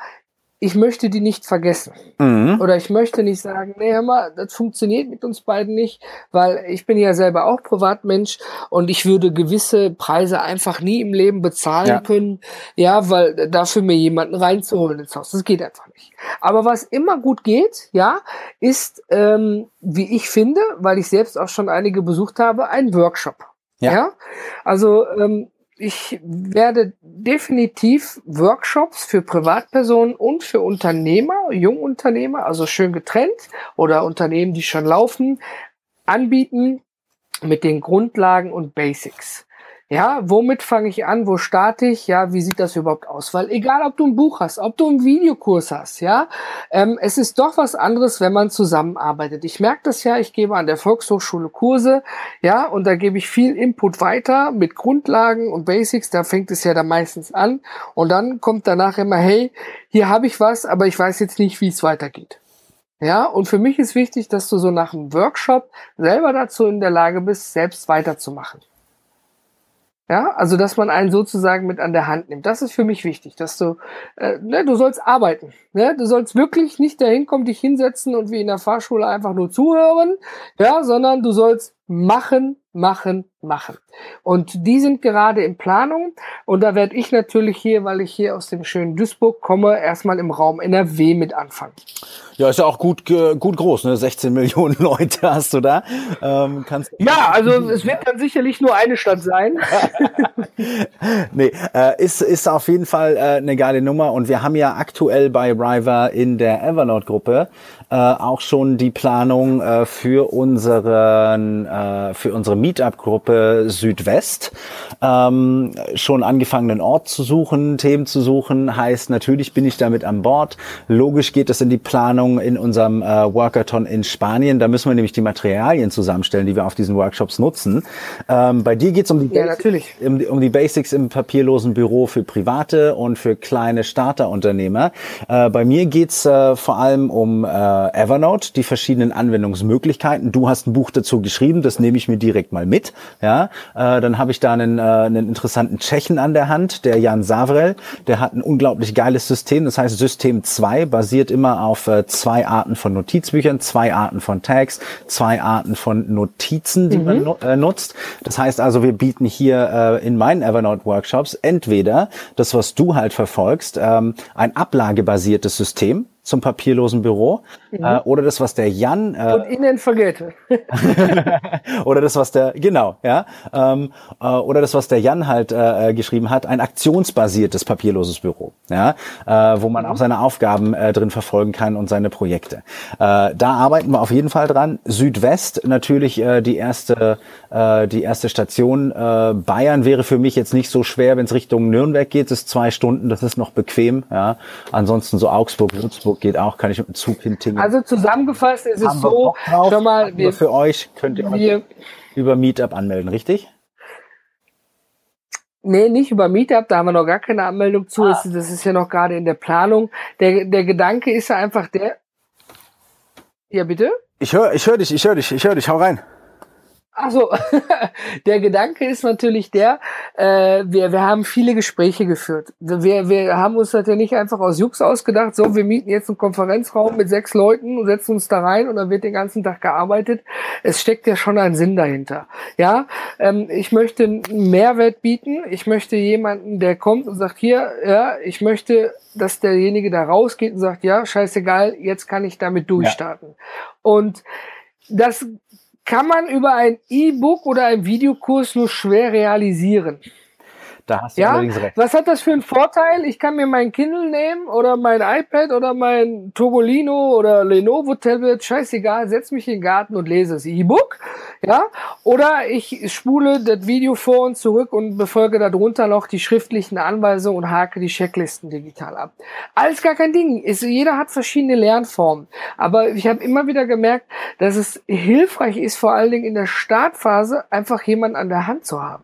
ich möchte die nicht vergessen. Mhm. Oder ich möchte nicht sagen, nee, hör mal, das funktioniert mit uns beiden nicht, weil ich bin ja selber auch Privatmensch und ich würde gewisse Preise einfach nie im Leben bezahlen ja. können, ja, weil dafür mir jemanden reinzuholen ins Haus, das geht einfach nicht. Aber was immer gut geht, ja, ist, ähm, wie ich finde, weil ich selbst auch schon einige besucht habe, ein Workshop. Ja. ja? Also ähm, ich werde definitiv Workshops für Privatpersonen und für Unternehmer, Jungunternehmer, also schön getrennt oder Unternehmen, die schon laufen, anbieten mit den Grundlagen und Basics. Ja, womit fange ich an? Wo starte ich? Ja, wie sieht das überhaupt aus? Weil egal, ob du ein Buch hast, ob du einen Videokurs hast, ja, ähm, es ist doch was anderes, wenn man zusammenarbeitet. Ich merke das ja, ich gebe an der Volkshochschule Kurse, ja, und da gebe ich viel Input weiter mit Grundlagen und Basics. Da fängt es ja dann meistens an. Und dann kommt danach immer, hey, hier habe ich was, aber ich weiß jetzt nicht, wie es weitergeht. Ja, und für mich ist wichtig, dass du so nach einem Workshop selber dazu in der Lage bist, selbst weiterzumachen. Ja, also dass man einen sozusagen mit an der Hand nimmt. Das ist für mich wichtig, dass du, äh, ne, du sollst arbeiten. Ne? Du sollst wirklich nicht dahin kommen, dich hinsetzen und wie in der Fahrschule einfach nur zuhören, ja, sondern du sollst machen, machen, machen. Und die sind gerade in Planung. Und da werde ich natürlich hier, weil ich hier aus dem schönen Duisburg komme, erstmal im Raum NRW mit anfangen.
Ja, ist ja auch gut, gut groß, ne? 16 Millionen *laughs* Leute hast du da.
Ähm, kannst ja, also es wird dann sicherlich nur eine Stadt sein. *laughs*
nee, äh, ist, ist auf jeden Fall äh, eine geile Nummer. Und wir haben ja aktuell bei River in der Evernote-Gruppe äh, auch schon die Planung äh, für unseren äh, für unsere Meetup-Gruppe Südwest ähm, schon angefangen, einen Ort zu suchen, Themen zu suchen. Heißt natürlich bin ich damit an Bord. Logisch geht es in die Planung in unserem äh, Workathon in Spanien. Da müssen wir nämlich die Materialien zusammenstellen, die wir auf diesen Workshops nutzen. Ähm, bei dir geht es um die
ja, natürlich.
Um, um, die Basics im papierlosen Büro für private und für kleine Starterunternehmer. Äh, bei mir geht's äh, vor allem um äh, äh, Evernote, die verschiedenen Anwendungsmöglichkeiten. Du hast ein Buch dazu geschrieben, das nehme ich mir direkt mal mit. Ja, äh, dann habe ich da einen, äh, einen interessanten Tschechen an der Hand, der Jan Savrel. Der hat ein unglaublich geiles System. Das heißt System 2 basiert immer auf äh, zwei Arten von Notizbüchern, zwei Arten von Tags, zwei Arten von Notizen, die mhm. man äh, nutzt. Das heißt also, wir bieten hier äh, in meinen Evernote Workshops entweder das, was du halt verfolgst, ähm, ein ablagebasiertes System zum papierlosen Büro Mhm. Äh, oder das, was der Jan.
Äh, Und innen vergelte. *laughs*
oder das, was der, genau, ja. Ähm, äh, oder das, was der Jan halt äh, äh, geschrieben hat, ein aktionsbasiertes papierloses Büro, ja, äh, wo man mhm. auch seine Aufgaben äh, drin verfolgen kann und seine Projekte. Äh, da arbeiten wir auf jeden Fall dran. Südwest natürlich äh, die erste, äh, die erste Station. Äh, Bayern wäre für mich jetzt nicht so schwer, wenn es Richtung Nürnberg geht. Das ist zwei Stunden, das ist noch bequem, ja. Ansonsten so Augsburg, Würzburg geht auch, kann ich mit dem Zug hintingeln.
Also zusammengefasst ist es so,
schon mal, wir, für euch könnt ihr wir, über Meetup anmelden, richtig?
Nee, nicht über Meetup, da haben wir noch gar keine Anmeldung zu. Ah. Das ist ja noch gerade in der Planung. Der, der Gedanke ist ja einfach der. Ja, bitte?
Ich höre ich hör dich, ich höre dich, ich höre dich, hau rein.
Also *laughs* der Gedanke ist natürlich der, äh, wir, wir haben viele Gespräche geführt. Wir, wir haben uns das ja nicht einfach aus Jux ausgedacht, so, wir mieten jetzt einen Konferenzraum mit sechs Leuten und setzen uns da rein und dann wird den ganzen Tag gearbeitet. Es steckt ja schon ein Sinn dahinter. Ja, ähm, ich möchte einen Mehrwert bieten. Ich möchte jemanden, der kommt und sagt, hier, ja, ich möchte, dass derjenige da rausgeht und sagt, ja, scheißegal, jetzt kann ich damit durchstarten. Ja. Und das kann man über ein E-Book oder ein Videokurs nur schwer realisieren.
Da hast du ja? allerdings recht.
Was hat das für einen Vorteil? Ich kann mir mein Kindle nehmen oder mein iPad oder mein Togolino oder Lenovo Tablet, scheißegal, setz mich in den Garten und lese das E-Book, ja? Oder ich spule das Video vor und zurück und befolge darunter noch die schriftlichen Anweisungen und hake die Checklisten digital ab. Alles gar kein Ding. Ist, jeder hat verschiedene Lernformen. Aber ich habe immer wieder gemerkt, dass es hilfreich ist, vor allen Dingen in der Startphase einfach jemanden an der Hand zu haben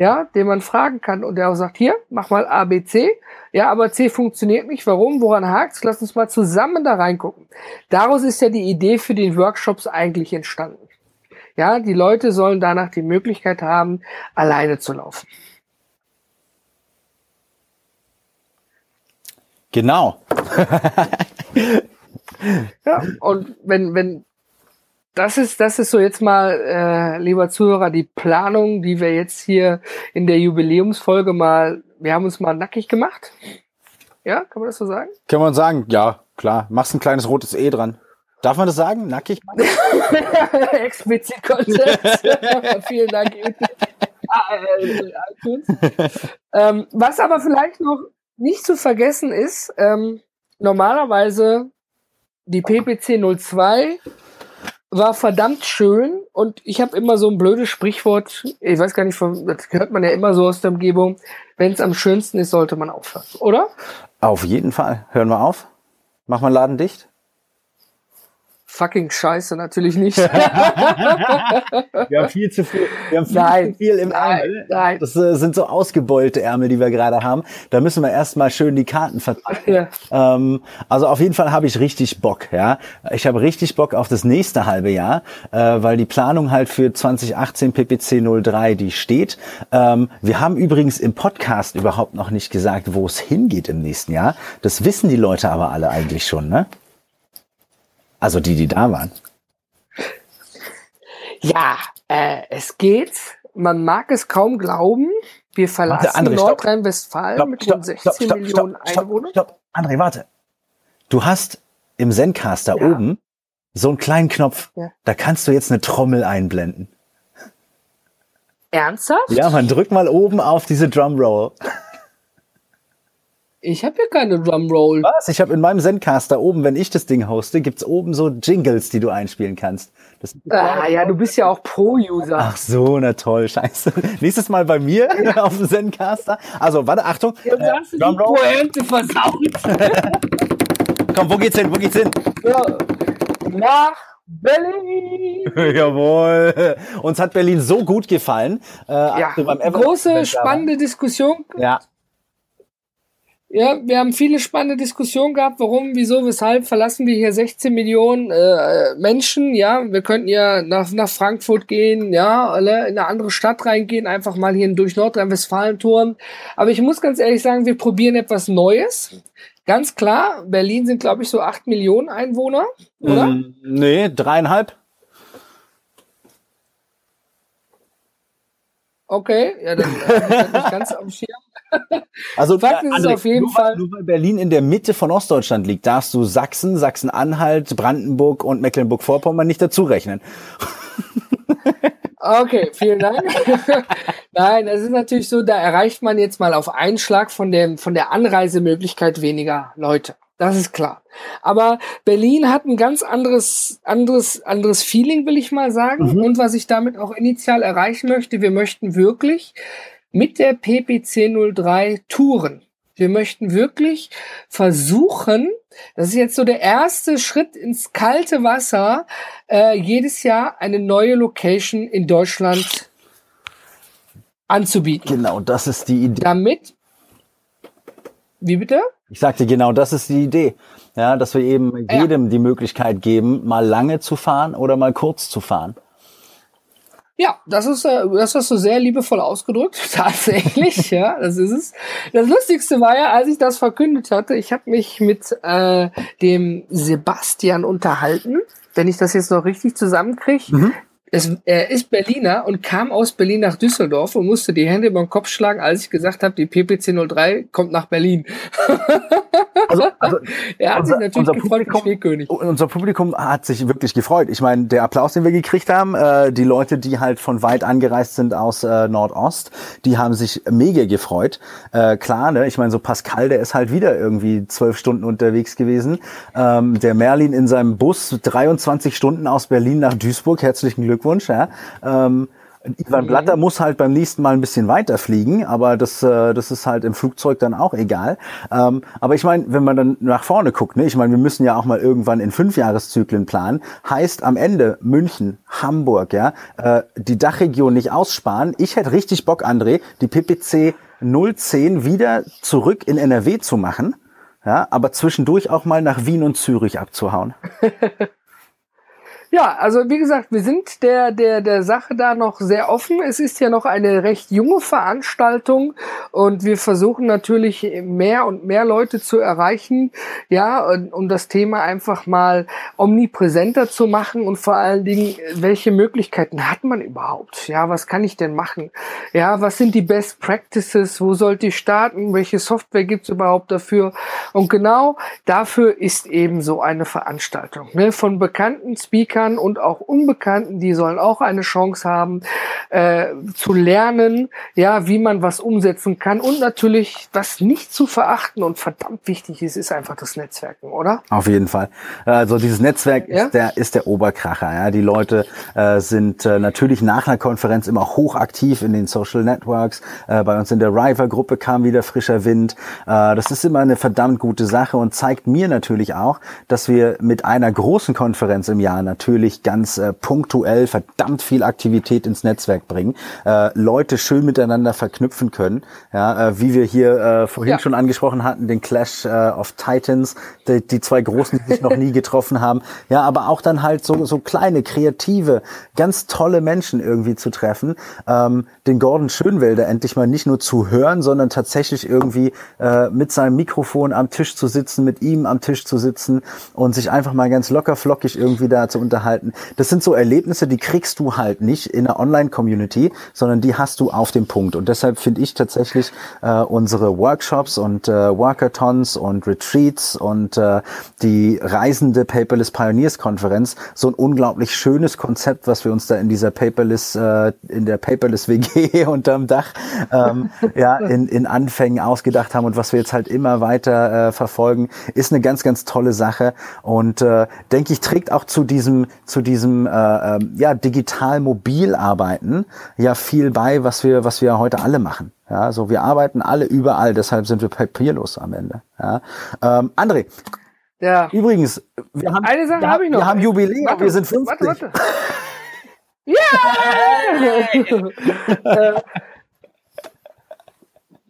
ja, den man fragen kann und der auch sagt, hier, mach mal A, B, C. Ja, aber C funktioniert nicht. Warum? Woran hakt's? Lass uns mal zusammen da reingucken. Daraus ist ja die Idee für den Workshops eigentlich entstanden. Ja, die Leute sollen danach die Möglichkeit haben, alleine zu laufen.
Genau.
ja, und wenn, wenn das ist, das ist so jetzt mal, äh, lieber Zuhörer, die Planung, die wir jetzt hier in der Jubiläumsfolge mal, wir haben uns mal nackig gemacht. Ja, kann man das so sagen?
Kann man sagen, ja, klar. Machst ein kleines rotes E dran. Darf man das sagen? Nackig? *laughs*
Explizit Konzept. *laughs* Vielen Dank. Ah, äh, ähm, was aber vielleicht noch nicht zu vergessen ist, ähm, normalerweise die PPC 02 war verdammt schön und ich habe immer so ein blödes Sprichwort, ich weiß gar nicht, das hört man ja immer so aus der Umgebung, wenn es am schönsten ist, sollte man aufhören, oder?
Auf jeden Fall. Hören wir auf. Mach mal Laden dicht
fucking scheiße, natürlich nicht. *laughs*
wir haben viel zu viel, wir haben viel nein, zu viel im nein, Ärmel. Nein. Das äh, sind so ausgebeulte Ärmel, die wir gerade haben. Da müssen wir erstmal schön die Karten verteilen. Ja. Ähm, also auf jeden Fall habe ich richtig Bock, ja. Ich habe richtig Bock auf das nächste halbe Jahr, äh, weil die Planung halt für 2018 PPC 03, die steht. Ähm, wir haben übrigens im Podcast überhaupt noch nicht gesagt, wo es hingeht im nächsten Jahr. Das wissen die Leute aber alle eigentlich schon, ne? Also die, die da waren.
Ja, äh, es geht. Man mag es kaum glauben. Wir verlassen Nordrhein-Westfalen mit rund 16 stopp, stopp, Millionen stopp, Einwohnern. Stopp,
André, warte. Du hast im Zencaster ja. oben so einen kleinen Knopf. Ja. Da kannst du jetzt eine Trommel einblenden.
Ernsthaft?
Ja, man drückt mal oben auf diese Drumroll.
Ich habe ja keine Drumroll.
Was? Ich habe in meinem Zencaster oben, wenn ich das Ding hoste, gibt's oben so Jingles, die du einspielen kannst.
ah, ja, du bist ja auch Pro-User.
Ach so, na toll, scheiße. Nächstes Mal bei mir ja. *laughs* *laughs* auf dem Zencaster. Also, warte, Achtung.
Äh, hast du die Pointe versaut. *laughs*
Komm, wo geht's hin? Wo geht's hin?
Ja. Nach Berlin!
Jawohl! Uns hat Berlin so gut gefallen.
Äh, ja, große, spannende Diskussion.
Ja.
Ja, wir haben viele spannende Diskussionen gehabt, warum, wieso, weshalb verlassen wir hier 16 Millionen äh, Menschen, ja, wir könnten ja nach, nach Frankfurt gehen, ja, alle in eine andere Stadt reingehen, einfach mal hier durch Nordrhein-Westfalen touren. Aber ich muss ganz ehrlich sagen, wir probieren etwas Neues. Ganz klar, Berlin sind, glaube ich, so 8 Millionen Einwohner, oder? Mm,
nee, dreieinhalb.
Okay, ja, dann äh, nicht ganz am Schirm.
Also Fakt ist André, auf jeden nur, Fall. Nur weil Berlin in der Mitte von Ostdeutschland liegt, darfst du Sachsen, Sachsen-Anhalt, Brandenburg und Mecklenburg-Vorpommern nicht dazu rechnen. *laughs*
Okay, vielen Dank. *laughs* Nein, es ist natürlich so, da erreicht man jetzt mal auf einen Schlag von, dem, von der Anreisemöglichkeit weniger Leute. Das ist klar. Aber Berlin hat ein ganz anderes, anderes, anderes Feeling, will ich mal sagen. Mhm. Und was ich damit auch initial erreichen möchte, wir möchten wirklich mit der PPC 03 touren. Wir möchten wirklich versuchen, das ist jetzt so der erste Schritt ins kalte Wasser, äh, jedes Jahr eine neue Location in Deutschland anzubieten.
Genau, das ist die Idee.
Damit, wie bitte?
Ich sagte genau, das ist die Idee. Ja, dass wir eben jedem ja. die Möglichkeit geben, mal lange zu fahren oder mal kurz zu fahren.
Ja, das ist, äh, das hast du sehr liebevoll ausgedrückt, *laughs* tatsächlich, *laughs* ja, das ist es. Das Lustigste war ja, als ich das verkündet hatte, ich habe mich mit äh, dem Sebastian unterhalten, wenn ich das jetzt noch richtig zusammenkriege. Mhm es, er ist Berliner und kam aus Berlin nach Düsseldorf und musste die Hände über den Kopf schlagen, als ich gesagt habe, die PPC 03 kommt nach Berlin. *laughs* Also, also *laughs* er hat unser, sich natürlich gefreut,
Publikum, unser Publikum hat sich wirklich gefreut. Ich meine, der Applaus, den wir gekriegt haben, äh, die Leute, die halt von weit angereist sind aus äh, Nordost, die haben sich mega gefreut. Äh, klar, ne? ich meine, so Pascal, der ist halt wieder irgendwie zwölf Stunden unterwegs gewesen. Ähm, der Merlin in seinem Bus 23 Stunden aus Berlin nach Duisburg. Herzlichen Glückwunsch Glückwunsch. Ja. Ähm, Ivan Blatter muss halt beim nächsten Mal ein bisschen weiter fliegen, aber das, äh, das ist halt im Flugzeug dann auch egal. Ähm, aber ich meine, wenn man dann nach vorne guckt, ne, ich meine, wir müssen ja auch mal irgendwann in Fünfjahreszyklen planen, heißt am Ende München, Hamburg, ja, äh, die Dachregion nicht aussparen. Ich hätte richtig Bock, André, die PPC 010 wieder zurück in NRW zu machen, ja, aber zwischendurch auch mal nach Wien und Zürich abzuhauen. *laughs*
Ja, also wie gesagt, wir sind der, der, der Sache da noch sehr offen. Es ist ja noch eine recht junge Veranstaltung und wir versuchen natürlich mehr und mehr Leute zu erreichen, ja, um das Thema einfach mal omnipräsenter zu machen und vor allen Dingen, welche Möglichkeiten hat man überhaupt? Ja, was kann ich denn machen? Ja, was sind die Best Practices? Wo sollte ich starten? Welche Software gibt's überhaupt dafür? Und genau dafür ist eben so eine Veranstaltung. Ne? Von bekannten Speakern Speakern und auch Unbekannten, die sollen auch eine Chance haben, äh, zu lernen, ja, wie man was umsetzen kann und natürlich, was nicht zu verachten und verdammt wichtig ist, ist einfach das Netzwerken, oder?
Auf jeden Fall. Also dieses Netzwerk ja? ist der ist der Oberkracher. Ja, die Leute äh, sind äh, natürlich nach einer Konferenz immer hochaktiv in den Social Networks. Äh, bei uns in der River-Gruppe kam wieder frischer Wind. Äh, das ist immer eine verdammt gute Sache und zeigt mir natürlich auch, dass wir mit einer großen Konferenz im Jahr natürlich natürlich ganz äh, punktuell verdammt viel Aktivität ins Netzwerk bringen, äh, Leute schön miteinander verknüpfen können, ja, äh, wie wir hier äh, vorhin ja. schon angesprochen hatten, den Clash äh, of Titans, die, die zwei großen, die sich noch nie getroffen haben, ja, aber auch dann halt so so kleine, kreative, ganz tolle Menschen irgendwie zu treffen, ähm, den Gordon Schönwelder endlich mal nicht nur zu hören, sondern tatsächlich irgendwie äh, mit seinem Mikrofon am Tisch zu sitzen, mit ihm am Tisch zu sitzen und sich einfach mal ganz locker flockig irgendwie da zu unterhalten unterhalten. Das sind so Erlebnisse, die kriegst du halt nicht in einer Online-Community, sondern die hast du auf dem Punkt. Und deshalb finde ich tatsächlich äh, unsere Workshops und äh, Workathons und Retreats und äh, die reisende Paperless Pioneers Konferenz so ein unglaublich schönes Konzept, was wir uns da in dieser Paperless, äh, in der Paperless WG *laughs* unterm Dach ähm, ja, in, in Anfängen ausgedacht haben und was wir jetzt halt immer weiter äh, verfolgen, ist eine ganz, ganz tolle Sache und äh, denke ich, trägt auch zu diesem zu diesem äh, äh, ja digital mobil arbeiten ja viel bei, was wir was wir heute alle machen. Ja, so wir arbeiten alle überall, deshalb sind wir papierlos am Ende. Ja, ähm, André. Ja. Übrigens, wir haben
eine Sache habe ich noch.
Wir haben Jubiläum, warte, wir sind 50. Warte, warte. *laughs*
Ja! *laughs*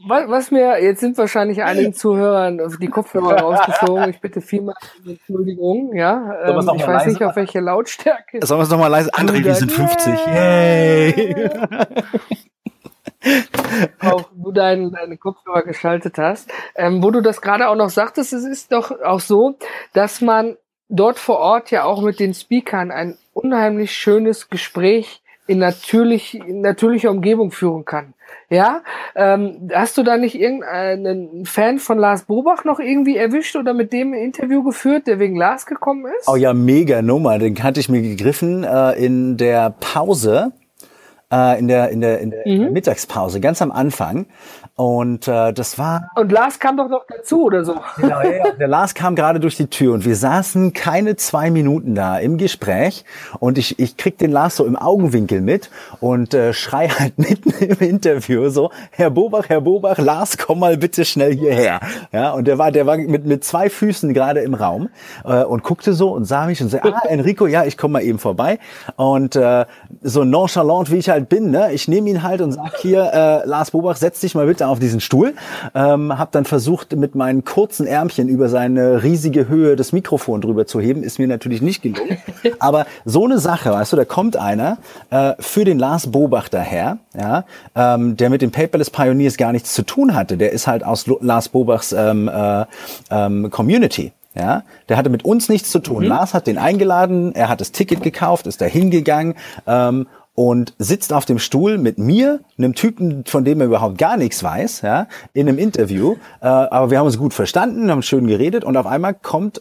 Was, was mir, jetzt sind wahrscheinlich einigen Zuhörern die Kopfhörer *laughs* rausgeflogen. Ich bitte vielmal Entschuldigung, ja. Ähm, ich weiß leise nicht, auf welche Lautstärke.
Sollen wir es nochmal leise? André, wir sind 50. Yay!
auch du dein, deine Kopfhörer geschaltet hast. Ähm, wo du das gerade auch noch sagtest, es ist doch auch so, dass man dort vor Ort ja auch mit den Speakern ein unheimlich schönes Gespräch in natürlich, in natürlicher Umgebung führen kann. Ja, ähm, hast du da nicht irgendeinen Fan von Lars Bobach noch irgendwie erwischt oder mit dem ein Interview geführt, der wegen Lars gekommen ist?
Oh ja, mega Nummer. Den hatte ich mir gegriffen äh, in der Pause äh, in der, in der, in der, mhm. Mittagspause, ganz am Anfang. Und äh, das war.
Und Lars kam doch noch dazu oder so. *laughs*
Genau, ja, ja. Der Lars kam gerade durch die Tür und wir saßen keine zwei Minuten da im Gespräch und ich, ich krieg den Lars so im Augenwinkel mit und äh, schrei halt *laughs* mitten im Interview so, Herr Bobach, Herr Bobach, Lars, komm mal bitte schnell hierher. Ja, und der war, der war mit, mit zwei Füßen gerade im Raum äh, und guckte so und sah mich und sagte, ah, Enrico, ja, ich komme mal eben vorbei. Und äh, so nonchalant, wie ich halt bin, ne, ich nehme ihn halt und sag hier, äh, Lars Bobach, setz dich mal bitte auf diesen Stuhl. Ähm, habe dann versucht, mit meinen kurzen Ärmchen über seine riesige Höhe des Mikrofon drüber zu heben. Ist mir natürlich nicht gelungen. *laughs* Aber so eine Sache, weißt du, da kommt einer äh, für den Lars Bobach daher, ja, ähm, der mit den Paperless Pioneers gar nichts zu tun hatte. Der ist halt aus Lars Bobachs ähm, äh, ähm, Community. Ja, der hatte mit uns nichts zu tun. Mhm. Lars hat den eingeladen, er hat das Ticket gekauft, ist da hingegangen ähm, und sitzt auf dem Stuhl mit mir, einem Typen, von dem er überhaupt gar nichts weiß, ja, in einem Interview. Äh, aber wir haben uns gut verstanden, haben schön geredet und auf einmal kommt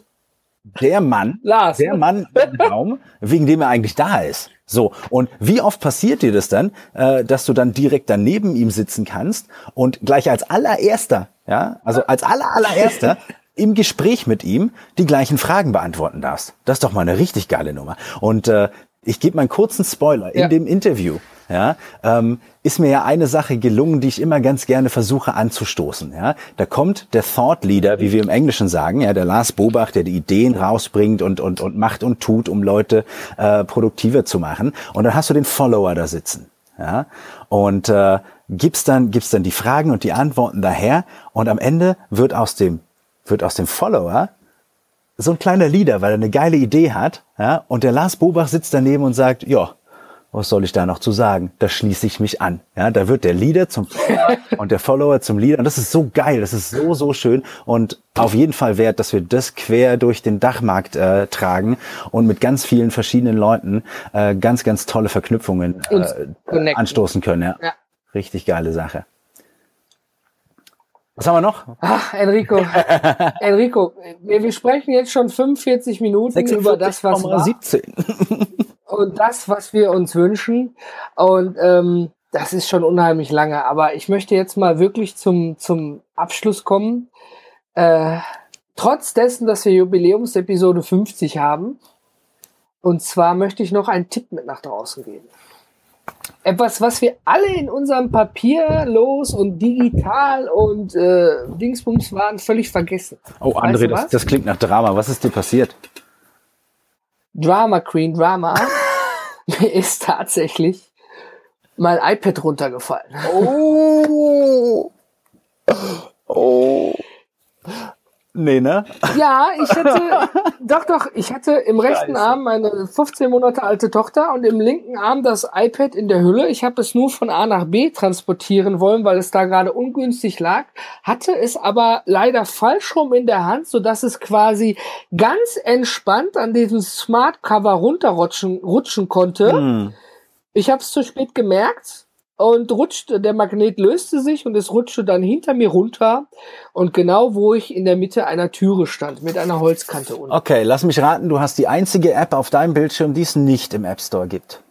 der Mann,
Lars.
der Mann im Raum, wegen dem er eigentlich da ist. So, und wie oft passiert dir das dann, äh, dass du dann direkt daneben ihm sitzen kannst und gleich als allererster, ja, also als aller allererster *laughs* im Gespräch mit ihm die gleichen Fragen beantworten darfst. Das ist doch mal eine richtig geile Nummer. Und äh, ich gebe mal einen kurzen Spoiler. In ja. dem Interview ja, ähm, ist mir ja eine Sache gelungen, die ich immer ganz gerne versuche anzustoßen. Ja, da kommt der Thought Leader, wie wir im Englischen sagen, ja, der Lars Bobach, der die Ideen rausbringt und und und macht und tut, um Leute äh, produktiver zu machen. Und dann hast du den Follower da sitzen. Ja, und äh, gibst dann gibst dann die Fragen und die Antworten daher. Und am Ende wird aus dem wird aus dem Follower so ein kleiner Leader, weil er eine geile Idee hat, ja, und der Lars Bobach sitzt daneben und sagt, ja, was soll ich da noch zu sagen? Da schließe ich mich an. Ja, da wird der Leader zum *laughs* und der Follower zum Leader. Und das ist so geil, das ist so, so schön und auf jeden Fall wert, dass wir das quer durch den Dachmarkt äh, tragen und mit ganz vielen verschiedenen Leuten äh, ganz, ganz tolle Verknüpfungen äh, anstoßen können. Ja. ja. Richtig geile Sache. Was haben wir noch?
Ach, Enrico. *laughs* Enrico, wir, wir, sprechen jetzt schon 45 Minuten 46, über das, was war.
17. *laughs*
und das, was wir uns wünschen. Und ähm, das ist schon unheimlich lange. Aber ich möchte jetzt mal wirklich zum, zum Abschluss kommen. Äh, trotz dessen, dass wir Jubiläumsepisode 50 haben. Und zwar möchte ich noch einen Tipp mit nach draußen geben etwas, was wir alle in unserem Papierlos und digital und äh, Dingsbums waren, völlig vergessen.
Oh, André, das, das, klingt nach Drama. Was ist dir passiert?
Drama Queen, Drama. Mir ist tatsächlich mein iPad runtergefallen.
Oh. Oh. Nee, ne?
Ja, ich hatte, *laughs* doch, doch, ich hatte im rechten Scheiße. Arm meine 15 Monate alte Tochter und im linken Arm das iPad in der Hülle. Ich habe es nur von A nach B transportieren wollen, weil es da gerade ungünstig lag, hatte es aber leider falsch rum in der Hand, so dass es quasi ganz entspannt an diesem Smart Cover runterrutschen rutschen konnte. Hm. Ich habe es zu spät gemerkt und rutschte, der Magnet löste sich und es rutschte dann hinter mir runter und genau wo ich in der Mitte einer Türe stand mit einer Holzkante unten.
Okay, lass mich raten, du hast die einzige App auf deinem Bildschirm, die es nicht im App Store gibt.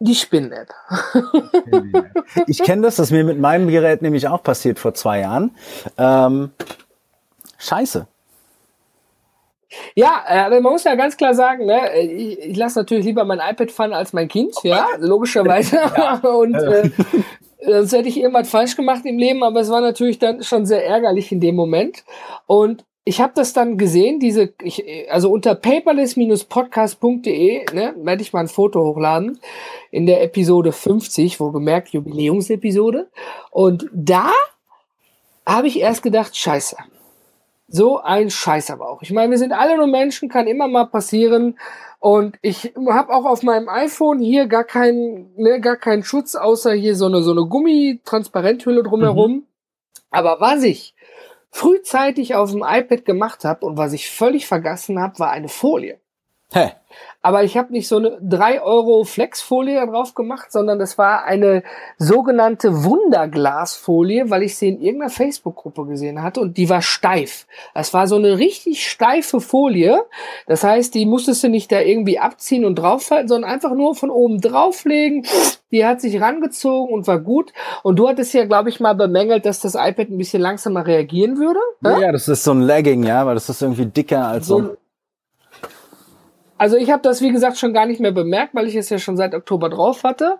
Die Spinn-App. *laughs*
ich kenne das, das ist mir mit meinem Gerät nämlich auch passiert vor zwei Jahren. Ähm, scheiße.
Ja, äh, man muss ja ganz klar sagen, ne, ich, ich lasse natürlich lieber mein iPad fallen als mein Kind, ja, logischerweise. *laughs* Ja. *laughs* Und äh, sonst hätte ich irgendwas falsch gemacht im Leben, aber es war natürlich dann schon sehr ärgerlich in dem Moment. Und ich habe das dann gesehen, diese, ich, also unter paperless-podcast.de, ne, werde ich mal ein Foto hochladen, in der Episode 50, wo gemerkt, Jubiläumsepisode. Und da habe ich erst gedacht, scheiße, so ein Scheiß aber auch. Ich meine, wir sind alle nur Menschen, kann immer mal passieren. Und ich habe auch auf meinem iPhone hier gar keinen, ne, gar keinen Schutz, außer hier so eine, so eine Gummi-Transparenthülle drumherum. Mhm. Aber was ich frühzeitig auf dem iPad gemacht habe und was ich völlig vergessen habe, war eine Folie. Hä? Aber ich habe nicht so eine 3 Euro Flexfolie drauf gemacht, sondern das war eine sogenannte Wunderglasfolie, weil ich sie in irgendeiner Facebook-Gruppe gesehen hatte und die war steif. Das war so eine richtig steife Folie. Das heißt, die musstest du nicht da irgendwie abziehen und draufhalten, sondern einfach nur von oben drauflegen. Die hat sich rangezogen und war gut. Und du hattest ja, glaube ich, mal bemängelt, dass das iPad ein bisschen langsamer reagieren würde.
Ne? Ja, das ist so ein Lagging, ja, weil das ist irgendwie dicker als so, so
also ich habe das, wie gesagt, schon gar nicht mehr bemerkt, weil ich es ja schon seit Oktober drauf hatte.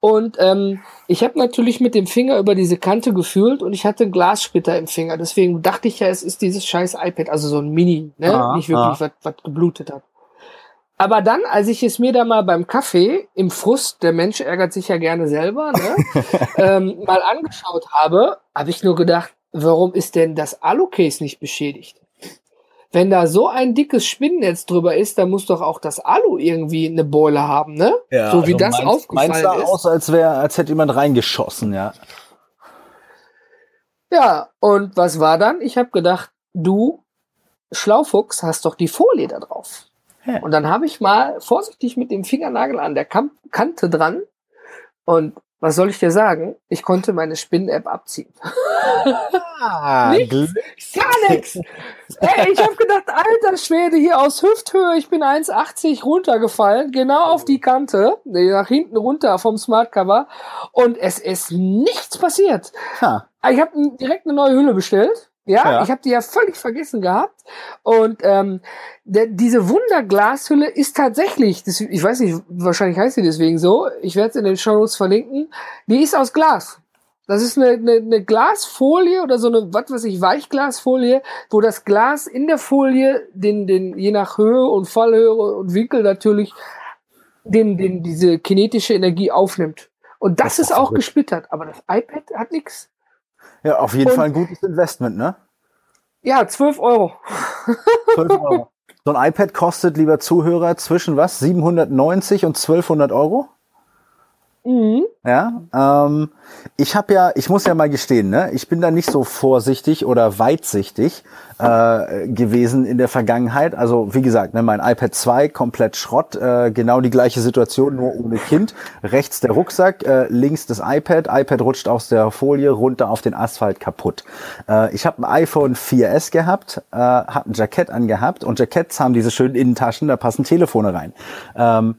Und ähm, ich habe natürlich mit dem Finger über diese Kante gefühlt und ich hatte einen Glassplitter im Finger. Deswegen dachte ich ja, es ist dieses scheiß iPad, also so ein Mini, ne? Ah, nicht wirklich, ah. was geblutet hat. Aber dann, als ich es mir da mal beim Kaffee im Frust, der Mensch ärgert sich ja gerne selber, ne, *laughs* ähm, mal angeschaut habe, habe ich nur gedacht, warum ist denn das Alu-Case nicht beschädigt? Wenn da so ein dickes Spinnennetz drüber ist, dann muss doch auch das Alu irgendwie eine Beule haben, ne? Ja, so wie also das meinst, aufgefallen meinst sah
ist. aus, als wäre, als hätte jemand reingeschossen, ja.
Ja, und was war dann? Ich habe gedacht, du Schlaufuchs hast doch die Folie da drauf. Ja. Und dann habe ich mal vorsichtig mit dem Fingernagel an der Kante dran und was soll ich dir sagen? Ich konnte meine Spinnen-App abziehen. Ah, nichts, gar nichts. Ey, ich habe gedacht, alter Schwede, hier aus Hüfthöhe, ich bin 1,80 runtergefallen, genau auf die Kante, nach hinten runter vom Smartcover und es ist nichts passiert. Ha. Ich habe direkt eine neue Hülle bestellt ja, ja. ich habe die ja völlig vergessen gehabt. Und ähm, der, diese Wunderglashülle ist tatsächlich, das, ich weiß nicht, wahrscheinlich heißt sie deswegen so, ich werde es in den Show Notes verlinken, die ist aus Glas. Das ist eine, eine, eine Glasfolie oder so eine, was weiß ich, Weichglasfolie, wo das Glas in der Folie den, den, je nach Höhe und Fallhöhe und Winkel natürlich den, den, diese kinetische Energie aufnimmt. Und das, das ist auch gesplittert, aber das iPad hat nichts.
Ja, auf jeden und, Fall ein gutes Investment, ne?
Ja, 12 Euro.
12 Euro. *laughs* So ein iPad kostet, lieber Zuhörer, zwischen was? 790 und 1200 Euro? Mhm. Ja, ähm, ich habe ja, ich muss ja mal gestehen, ne, ich bin da nicht so vorsichtig oder weitsichtig äh, gewesen in der Vergangenheit. Also wie gesagt, ne, mein iPad 2 komplett Schrott, äh, genau die gleiche Situation, nur ohne Kind. Rechts der Rucksack, äh, links das iPad, iPad rutscht aus der Folie runter auf den Asphalt kaputt. Äh, ich habe ein iPhone 4S gehabt, äh, habe ein Jackett angehabt und Jacketts haben diese schönen Innentaschen, da passen Telefone rein. Ähm,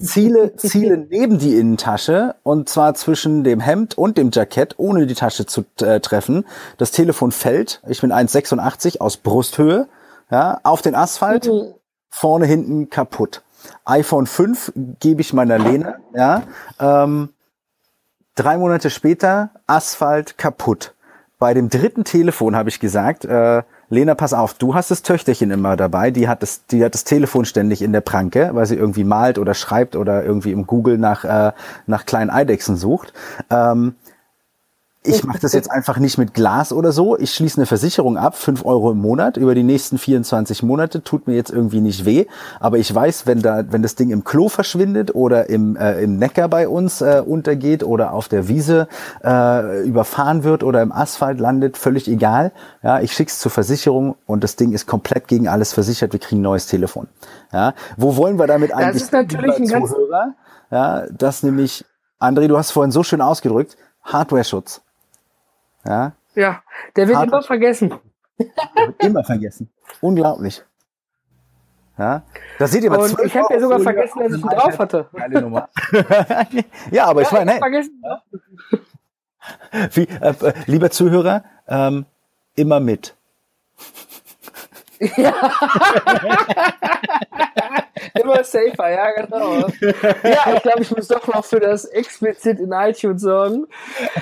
Ziele, Ziele neben die Innentasche und zwar zwischen dem Hemd und dem Jackett, ohne die Tasche zu äh, treffen. Das Telefon fällt, ich bin 1,86 aus Brusthöhe, ja, auf den Asphalt, mhm. vorne, hinten kaputt. iPhone 5 gebe ich meiner Lene, ja, ähm, drei Monate später Asphalt kaputt. Bei dem dritten Telefon habe ich gesagt, äh, Lena, pass auf, du hast das Töchterchen immer dabei, die hat das, die hat das Telefon ständig in der Pranke, weil sie irgendwie malt oder schreibt oder irgendwie im Google nach, äh, nach kleinen Eidechsen sucht. Ähm, ich mache das jetzt einfach nicht mit Glas oder so. Ich schließe eine Versicherung ab, fünf Euro im Monat über die nächsten 24 Monate. Tut mir jetzt irgendwie nicht weh. Aber ich weiß, wenn da, wenn das Ding im Klo verschwindet oder im, äh, im Neckar bei uns äh, untergeht oder auf der Wiese äh, überfahren wird oder im Asphalt landet, völlig egal. Ja, ich schick's zur Versicherung und das Ding ist komplett gegen alles versichert. Wir kriegen ein neues Telefon. Ja, wo wollen wir damit eigentlich? Das
ist natürlich ein
Zuhörer? Ja, das nämlich, André, du hast vorhin so schön ausgedrückt, Hardware-Schutz. Ja,
ja der wird Hart immer vergessen.
Der wird immer vergessen. Unglaublich. Ja, das seht ihr mal.
Und ich habe ja sogar vergessen, dass ich ihn drauf hatte. *laughs* Geile Nummer. *laughs*
ja, aber ja, ich meine, hey, vergessen. Wie, äh, äh, lieber Zuhörer, ähm, immer mit. Ja. *laughs*
Immer safer, ja, genau. Ja, ich glaube, ich muss doch noch für das explizit in iTunes sorgen.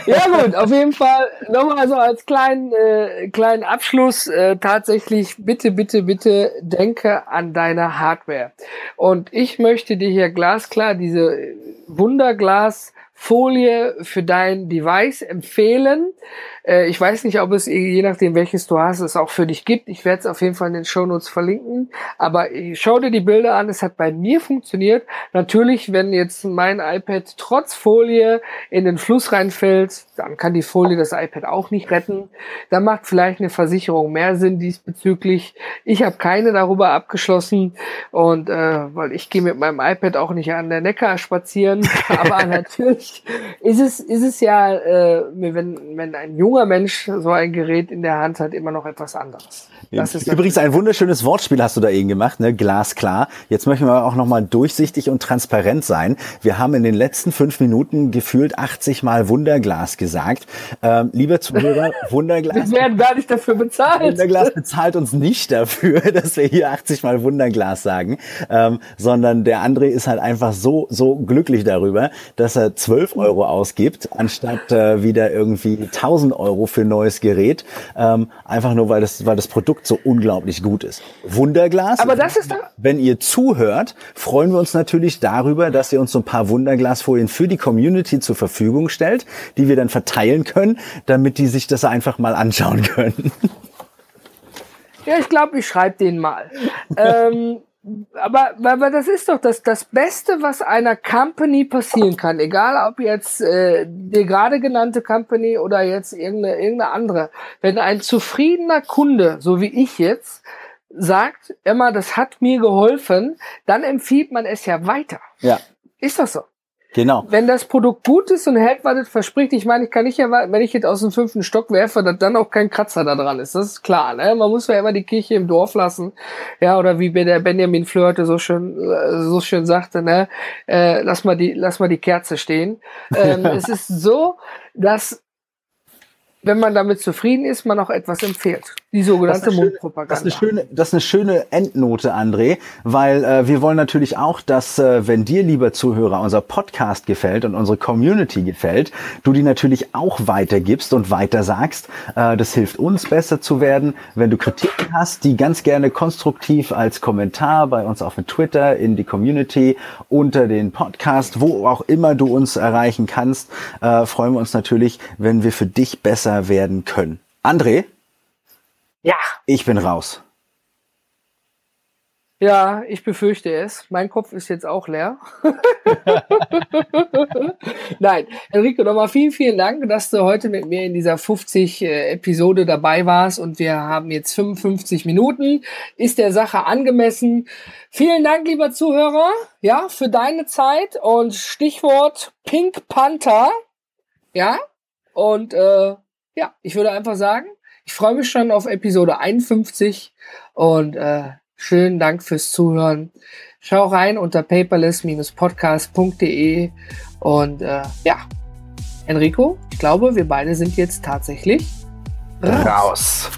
Ja, gut, auf jeden Fall nochmal so als kleinen, äh, kleinen Abschluss. Äh, tatsächlich, bitte, bitte, bitte denke an deine Hardware. Und ich möchte dir hier glasklar diese Wunderglas Folie für dein Device empfehlen. Äh, ich weiß nicht, ob es, je nachdem welches du hast, es auch für dich gibt. Ich werde es auf jeden Fall in den Shownotes verlinken. Aber schau dir die Bilder an, es hat bei mir funktioniert. Natürlich, wenn jetzt mein iPad trotz Folie in den Fluss reinfällt, dann kann die Folie das iPad auch nicht retten. Da macht vielleicht eine Versicherung mehr Sinn diesbezüglich. Ich habe keine darüber abgeschlossen und äh, weil ich gehe mit meinem iPad auch nicht an der Neckar spazieren. *laughs* Aber natürlich ist es ist es ja, äh, wenn wenn ein junger Mensch so ein Gerät in der Hand hat, immer noch etwas anderes.
Das ist Übrigens ein wunderschönes Wortspiel hast du da eben gemacht, ne? Glasklar. Jetzt möchten wir auch nochmal durchsichtig und transparent sein. Wir haben in den letzten fünf Minuten gefühlt 80 Mal Wunderglas gesagt. Ähm, lieber Zuhörer, *laughs* Wunderglas.
Wir werden gar nicht dafür bezahlt.
Wunderglas bezahlt uns nicht dafür, *laughs* dass wir hier 80 Mal Wunderglas sagen, ähm, sondern der André ist halt einfach so, so glücklich darüber, dass er 12 Euro ausgibt, anstatt äh, wieder irgendwie 1000 Euro für ein neues Gerät. Ähm, einfach nur, weil das, weil das Produkt so unglaublich gut ist. Wunderglas.
Aber das ist doch
Wenn ihr zuhört, freuen wir uns natürlich darüber, dass ihr uns so ein paar Wunderglasfolien für die Community zur Verfügung stellt, die wir dann verteilen können, damit die sich das einfach mal anschauen können.
Ja, ich glaube, ich schreibe den mal. *laughs* ähm, aber, aber das ist doch das, das Beste, was einer Company passieren kann. Egal, ob jetzt äh, die gerade genannte Company oder jetzt irgendeine, irgendeine andere. Wenn ein zufriedener Kunde, so wie ich jetzt, sagt, Emma, das hat mir geholfen, dann empfiehlt man es ja weiter.
Ja.
Ist das so?
Genau.
Wenn das Produkt gut ist und hält, was es verspricht, ich meine, ich kann nicht erwarten, wenn ich jetzt aus dem fünften Stock werfe, dass dann auch kein Kratzer da dran ist. Das ist klar, ne? Man muss ja immer die Kirche im Dorf lassen. Ja, oder wie der Benjamin Flirte so schön, äh, so schön sagte, ne? Äh, lass mal die, lass mal die Kerze stehen. Ähm, *laughs* es ist so, dass wenn man damit zufrieden ist, man auch etwas empfiehlt. Die sogenannte das Mundpropaganda.
Das ist, eine schöne, das ist eine schöne Endnote, André, weil äh, wir wollen natürlich auch, dass, äh, wenn dir, lieber Zuhörer, unser Podcast gefällt und unsere Community gefällt, du die natürlich auch weitergibst und weiter sagst. Äh, das hilft uns, besser zu werden. Wenn du Kritiken hast, die ganz gerne konstruktiv als Kommentar bei uns auf Twitter, in die Community, unter den Podcast, wo auch immer du uns erreichen kannst, äh, freuen wir uns natürlich, wenn wir für dich besser besser werden können. André?
Ja.
Ich bin raus.
Ja, ich befürchte es. Mein Kopf ist jetzt auch leer. *laughs* Nein, Enrico, nochmal vielen, vielen Dank, dass du heute mit mir in dieser 50 äh, Episode dabei warst und wir haben jetzt 55 Minuten. Ist der Sache angemessen. Vielen Dank, lieber Zuhörer, ja, für deine Zeit und Stichwort Pink Panther. Ja, und äh, ja, ich würde einfach sagen, ich freue mich schon auf Episode 51 und äh, schönen Dank fürs Zuhören. Schau rein unter paperless-podcast.de und äh, ja, Enrico, ich glaube, wir beide sind jetzt tatsächlich
raus. raus.